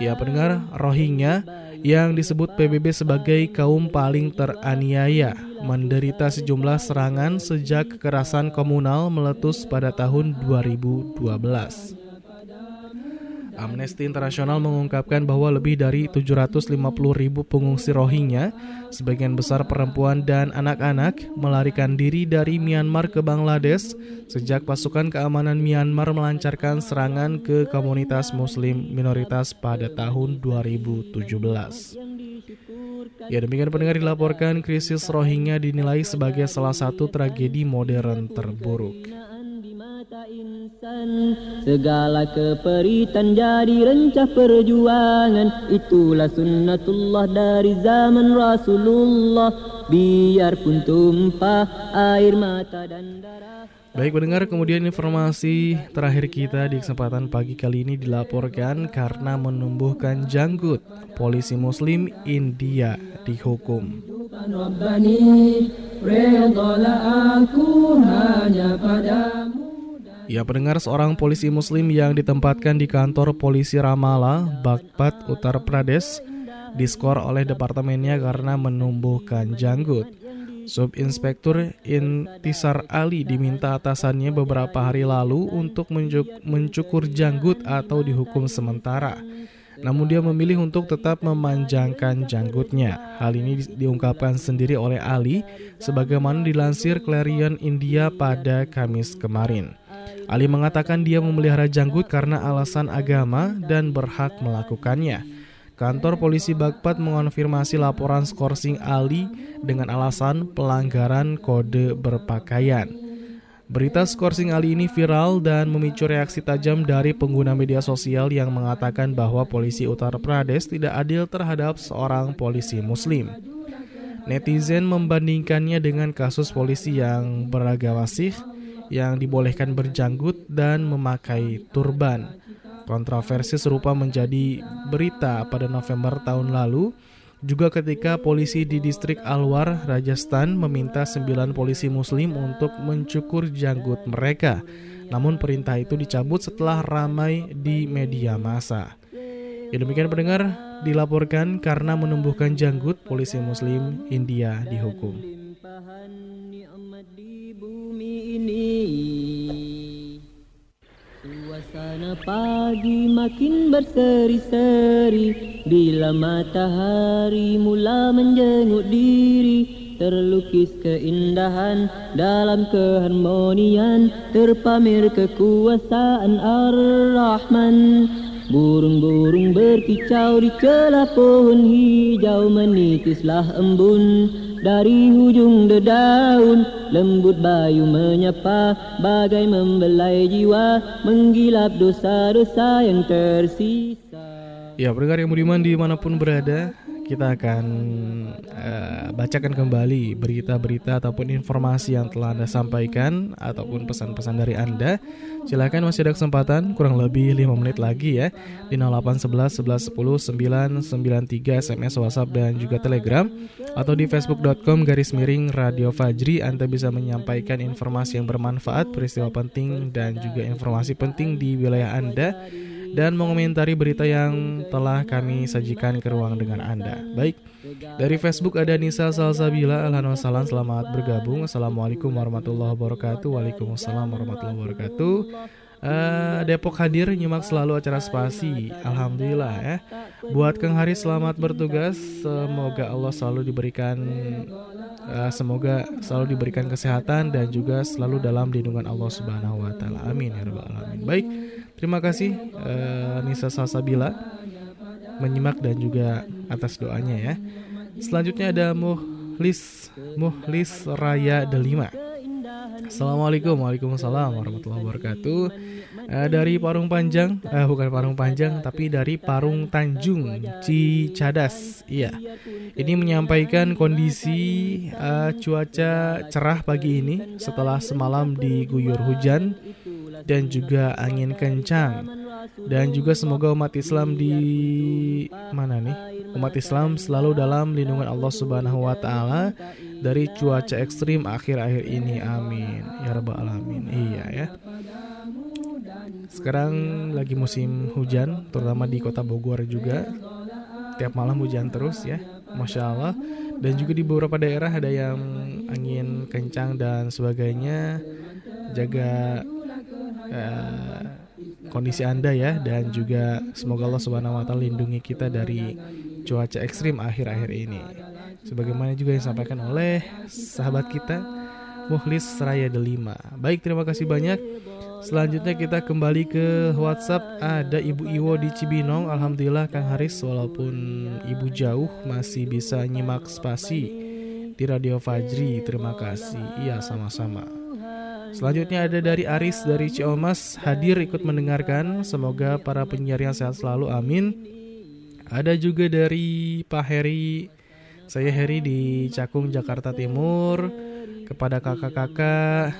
Ya pendengar, Rohingya yang disebut PBB sebagai kaum paling teraniaya menderita sejumlah serangan sejak kekerasan komunal meletus pada tahun 2012. Amnesty Internasional mengungkapkan bahwa lebih dari 750 ribu pengungsi Rohingya, sebagian besar perempuan dan anak-anak, melarikan diri dari Myanmar ke Bangladesh sejak pasukan keamanan Myanmar melancarkan serangan ke komunitas muslim minoritas pada tahun 2017. Ya demikian pendengar dilaporkan krisis Rohingya dinilai sebagai salah satu tragedi modern terburuk insan. Segala keperitan jadi rencah perjuangan. Itulah sunnatullah dari zaman Rasulullah. Biarpun tumpah air mata dan darah. Baik mendengar kemudian informasi terakhir kita di kesempatan pagi kali ini dilaporkan karena menumbuhkan janggut polisi muslim India dihukum. Ya pendengar seorang polisi muslim yang ditempatkan di kantor polisi Ramallah, Bagpat, Uttar Pradesh diskor oleh departemennya karena menumbuhkan janggut. Subinspektur Intisar Ali diminta atasannya beberapa hari lalu untuk mencukur janggut atau dihukum sementara. Namun dia memilih untuk tetap memanjangkan janggutnya. Hal ini diungkapkan sendiri oleh Ali sebagaimana dilansir Clarion India pada Kamis kemarin. Ali mengatakan dia memelihara janggut karena alasan agama dan berhak melakukannya. Kantor polisi Bagpat mengonfirmasi laporan skorsing Ali dengan alasan pelanggaran kode berpakaian. Berita skorsing Ali ini viral dan memicu reaksi tajam dari pengguna media sosial yang mengatakan bahwa polisi Uttar Pradesh tidak adil terhadap seorang polisi muslim. Netizen membandingkannya dengan kasus polisi yang beragama Sikh yang dibolehkan berjanggut dan memakai turban. Kontroversi serupa menjadi berita pada November tahun lalu juga ketika polisi di distrik Alwar, Rajasthan meminta sembilan polisi muslim untuk mencukur janggut mereka. Namun perintah itu dicabut setelah ramai di media massa. Ya demikian pendengar, dilaporkan karena menumbuhkan janggut polisi muslim India dihukum. Suasana pagi makin berseri-seri. Bila matahari mula menjenguk diri Terlukis keindahan dalam keharmonian Terpamer kekuasaan Ar-Rahman. Burung-burung berkicau di celah pohon hijau Menitislah embun dari hujung dedaun Lembut bayu menyapa Bagai membelai jiwa Menggilap dosa-dosa yang tersisa. Ya pendengar yang budiman di mana pun berada kita akan uh, bacakan kembali berita-berita ataupun informasi yang telah Anda sampaikan ataupun pesan-pesan dari Anda. Silakan masih ada kesempatan kurang lebih 5 menit lagi ya di 0811 11 10 993 SMS WhatsApp dan juga Telegram atau di facebook.com garis miring Radio Fajri Anda bisa menyampaikan informasi yang bermanfaat, peristiwa penting dan juga informasi penting di wilayah Anda dan mengomentari berita yang telah kami sajikan ke ruang dengan Anda. Baik, dari Facebook ada Nisa Salsabila, Alhamdulillah selamat bergabung. Assalamualaikum warahmatullahi wabarakatuh. Waalaikumsalam warahmatullahi wabarakatuh. Uh, Depok hadir nyimak selalu acara spasi. Alhamdulillah ya. Buat Kang Hari selamat bertugas. Semoga Allah selalu diberikan uh, Semoga selalu diberikan kesehatan Dan juga selalu dalam lindungan Allah subhanahu wa ta'ala. Amin ya rabbal alamin. Baik Terima kasih uh, Nisa Salsabila menyimak dan juga atas doanya ya. Selanjutnya ada Muhlis Muhlis Raya Delima. Assalamualaikum Waalaikumsalam warahmatullahi wabarakatuh. Uh, Dari Parung Panjang uh, Bukan Parung Panjang Tapi dari Parung Tanjung Cicadas Iya. Ini menyampaikan kondisi uh, cuaca cerah pagi ini Setelah semalam diguyur hujan Dan juga angin kencang Dan juga semoga umat Islam di Mana nih? Umat Islam selalu dalam lindungan Allah Subhanahu Wa Taala dari cuaca ekstrim akhir-akhir ini. Amin. Ya rabbal alamin. Iya ya. Sekarang lagi musim hujan terutama di kota Bogor juga. Tiap malam hujan terus ya. Masya Allah. Dan juga di beberapa daerah ada yang angin kencang dan sebagainya. Jaga uh, kondisi anda ya dan juga semoga Allah subhanahu wa taala lindungi kita dari cuaca ekstrim akhir-akhir ini sebagaimana juga yang disampaikan oleh sahabat kita Muhlis Seraya Delima. Baik, terima kasih banyak. Selanjutnya kita kembali ke WhatsApp. Ada Ibu Iwo di Cibinong. Alhamdulillah Kang Haris walaupun Ibu jauh masih bisa nyimak spasi di Radio Fajri. Terima kasih. Iya, sama-sama. Selanjutnya ada dari Aris dari Ciomas hadir ikut mendengarkan. Semoga para penyiar yang sehat selalu. Amin. Ada juga dari Pak Heri saya Heri di Cakung, Jakarta Timur. Kepada kakak-kakak,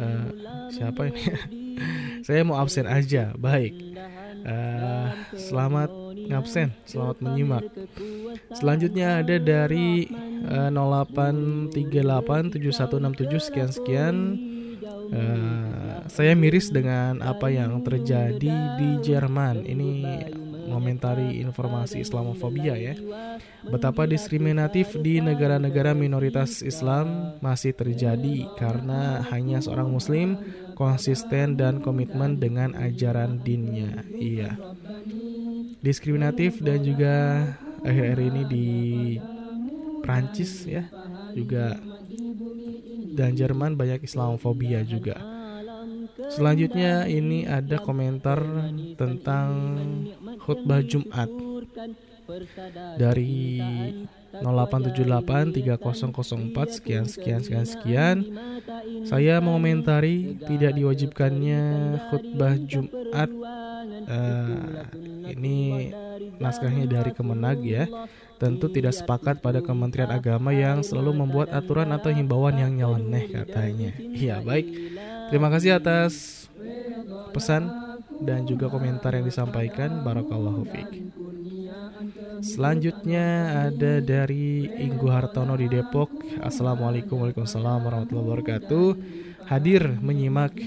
uh, siapa ini? Saya mau absen aja. Baik. Uh, selamat ngabsen, selamat menyimak. Selanjutnya ada dari uh, 08387167 sekian sekian. Uh, saya miris dengan apa yang terjadi di Jerman. Ini mengomentari informasi Islamofobia ya. Betapa diskriminatif di negara-negara minoritas Islam masih terjadi karena hanya seorang muslim konsisten dan komitmen dengan ajaran dinnya. Iya. Diskriminatif dan juga akhir-akhir ini di Prancis ya juga dan Jerman banyak Islamofobia juga. Selanjutnya ini ada komentar tentang khutbah Jumat dari 0878 3004 sekian sekian sekian sekian. Saya mengomentari tidak diwajibkannya khutbah Jumat. Uh, ini naskahnya dari Kemenag ya. Tentu tidak sepakat pada Kementerian Agama yang selalu membuat aturan atau himbauan yang nyeleneh katanya. Iya baik. Terima kasih atas pesan dan juga komentar yang disampaikan. Barakallahu fiik. Selanjutnya ada dari Inggu Hartono di Depok. Assalamualaikum warahmatullahi wabarakatuh. Hadir menyimak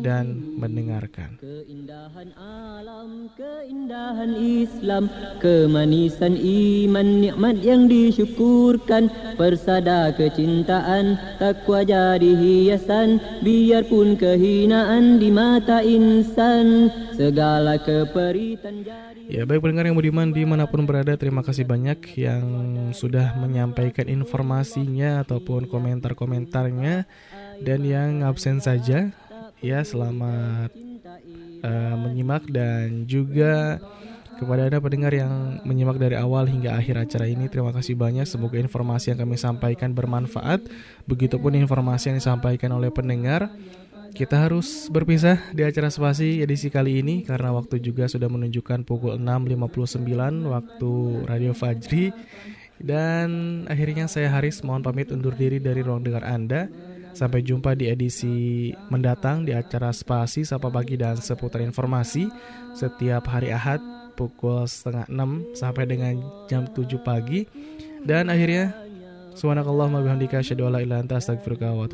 dan mendengarkan. Keindahan alam, keindahan Islam, kemanisan iman, nikmat yang disyukurkan, persada kecintaan, takwa jadi hiasan, biarpun kehinaan di mata insan, segala keperitan jadi Ya baik pendengar yang budiman di mana pun berada Terima kasih banyak yang sudah menyampaikan informasinya Ataupun komentar-komentarnya Dan yang absen saja Ya selamat uh, menyimak Dan juga kepada Anda pendengar yang menyimak dari awal hingga akhir acara ini Terima kasih banyak. Semoga informasi yang kami sampaikan bermanfaat. Begitupun informasi yang disampaikan oleh pendengar kita harus berpisah di acara spasi edisi kali ini karena waktu juga sudah menunjukkan pukul 6.59 waktu Radio Fajri. Dan akhirnya saya Haris mohon pamit undur diri dari ruang dengar Anda. Sampai jumpa di edisi mendatang di acara spasi Sapa Pagi dan seputar informasi setiap hari Ahad pukul setengah 6 sampai dengan jam 7 pagi. Dan akhirnya Subhanakallahumma bihamdika asyhadu an la wa.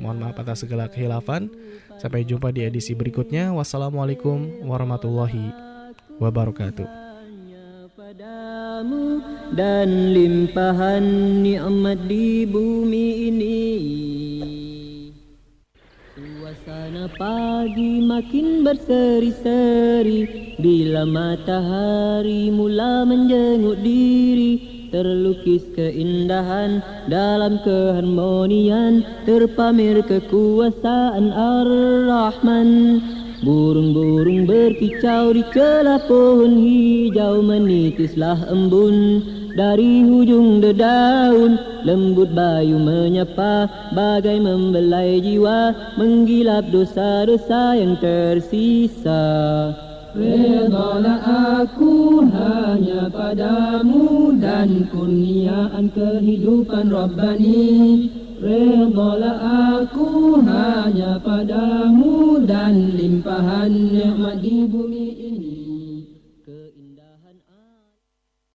Mohon maaf atas segala kehilafan. Sampai jumpa di edisi berikutnya. Wassalamualaikum warahmatullahi wabarakatuh. Dan limpahan nikmat di bumi ini. Suasana pagi makin berseri-seri bila matahari mula menjenguk diri terlukis keindahan dalam keharmonian terpamer kekuasaan Ar-Rahman burung-burung berkicau di celah pohon hijau menitislah embun. Dari hujung dedaun lembut bayu menyapa. Bagai membelai jiwa menggilap dosa-dosa yang tersisa. Redalah aku hanya padamu dan kurniaan kehidupan Rabbani Redalah aku hanya padamu dan limpahan nikmat di bumi ini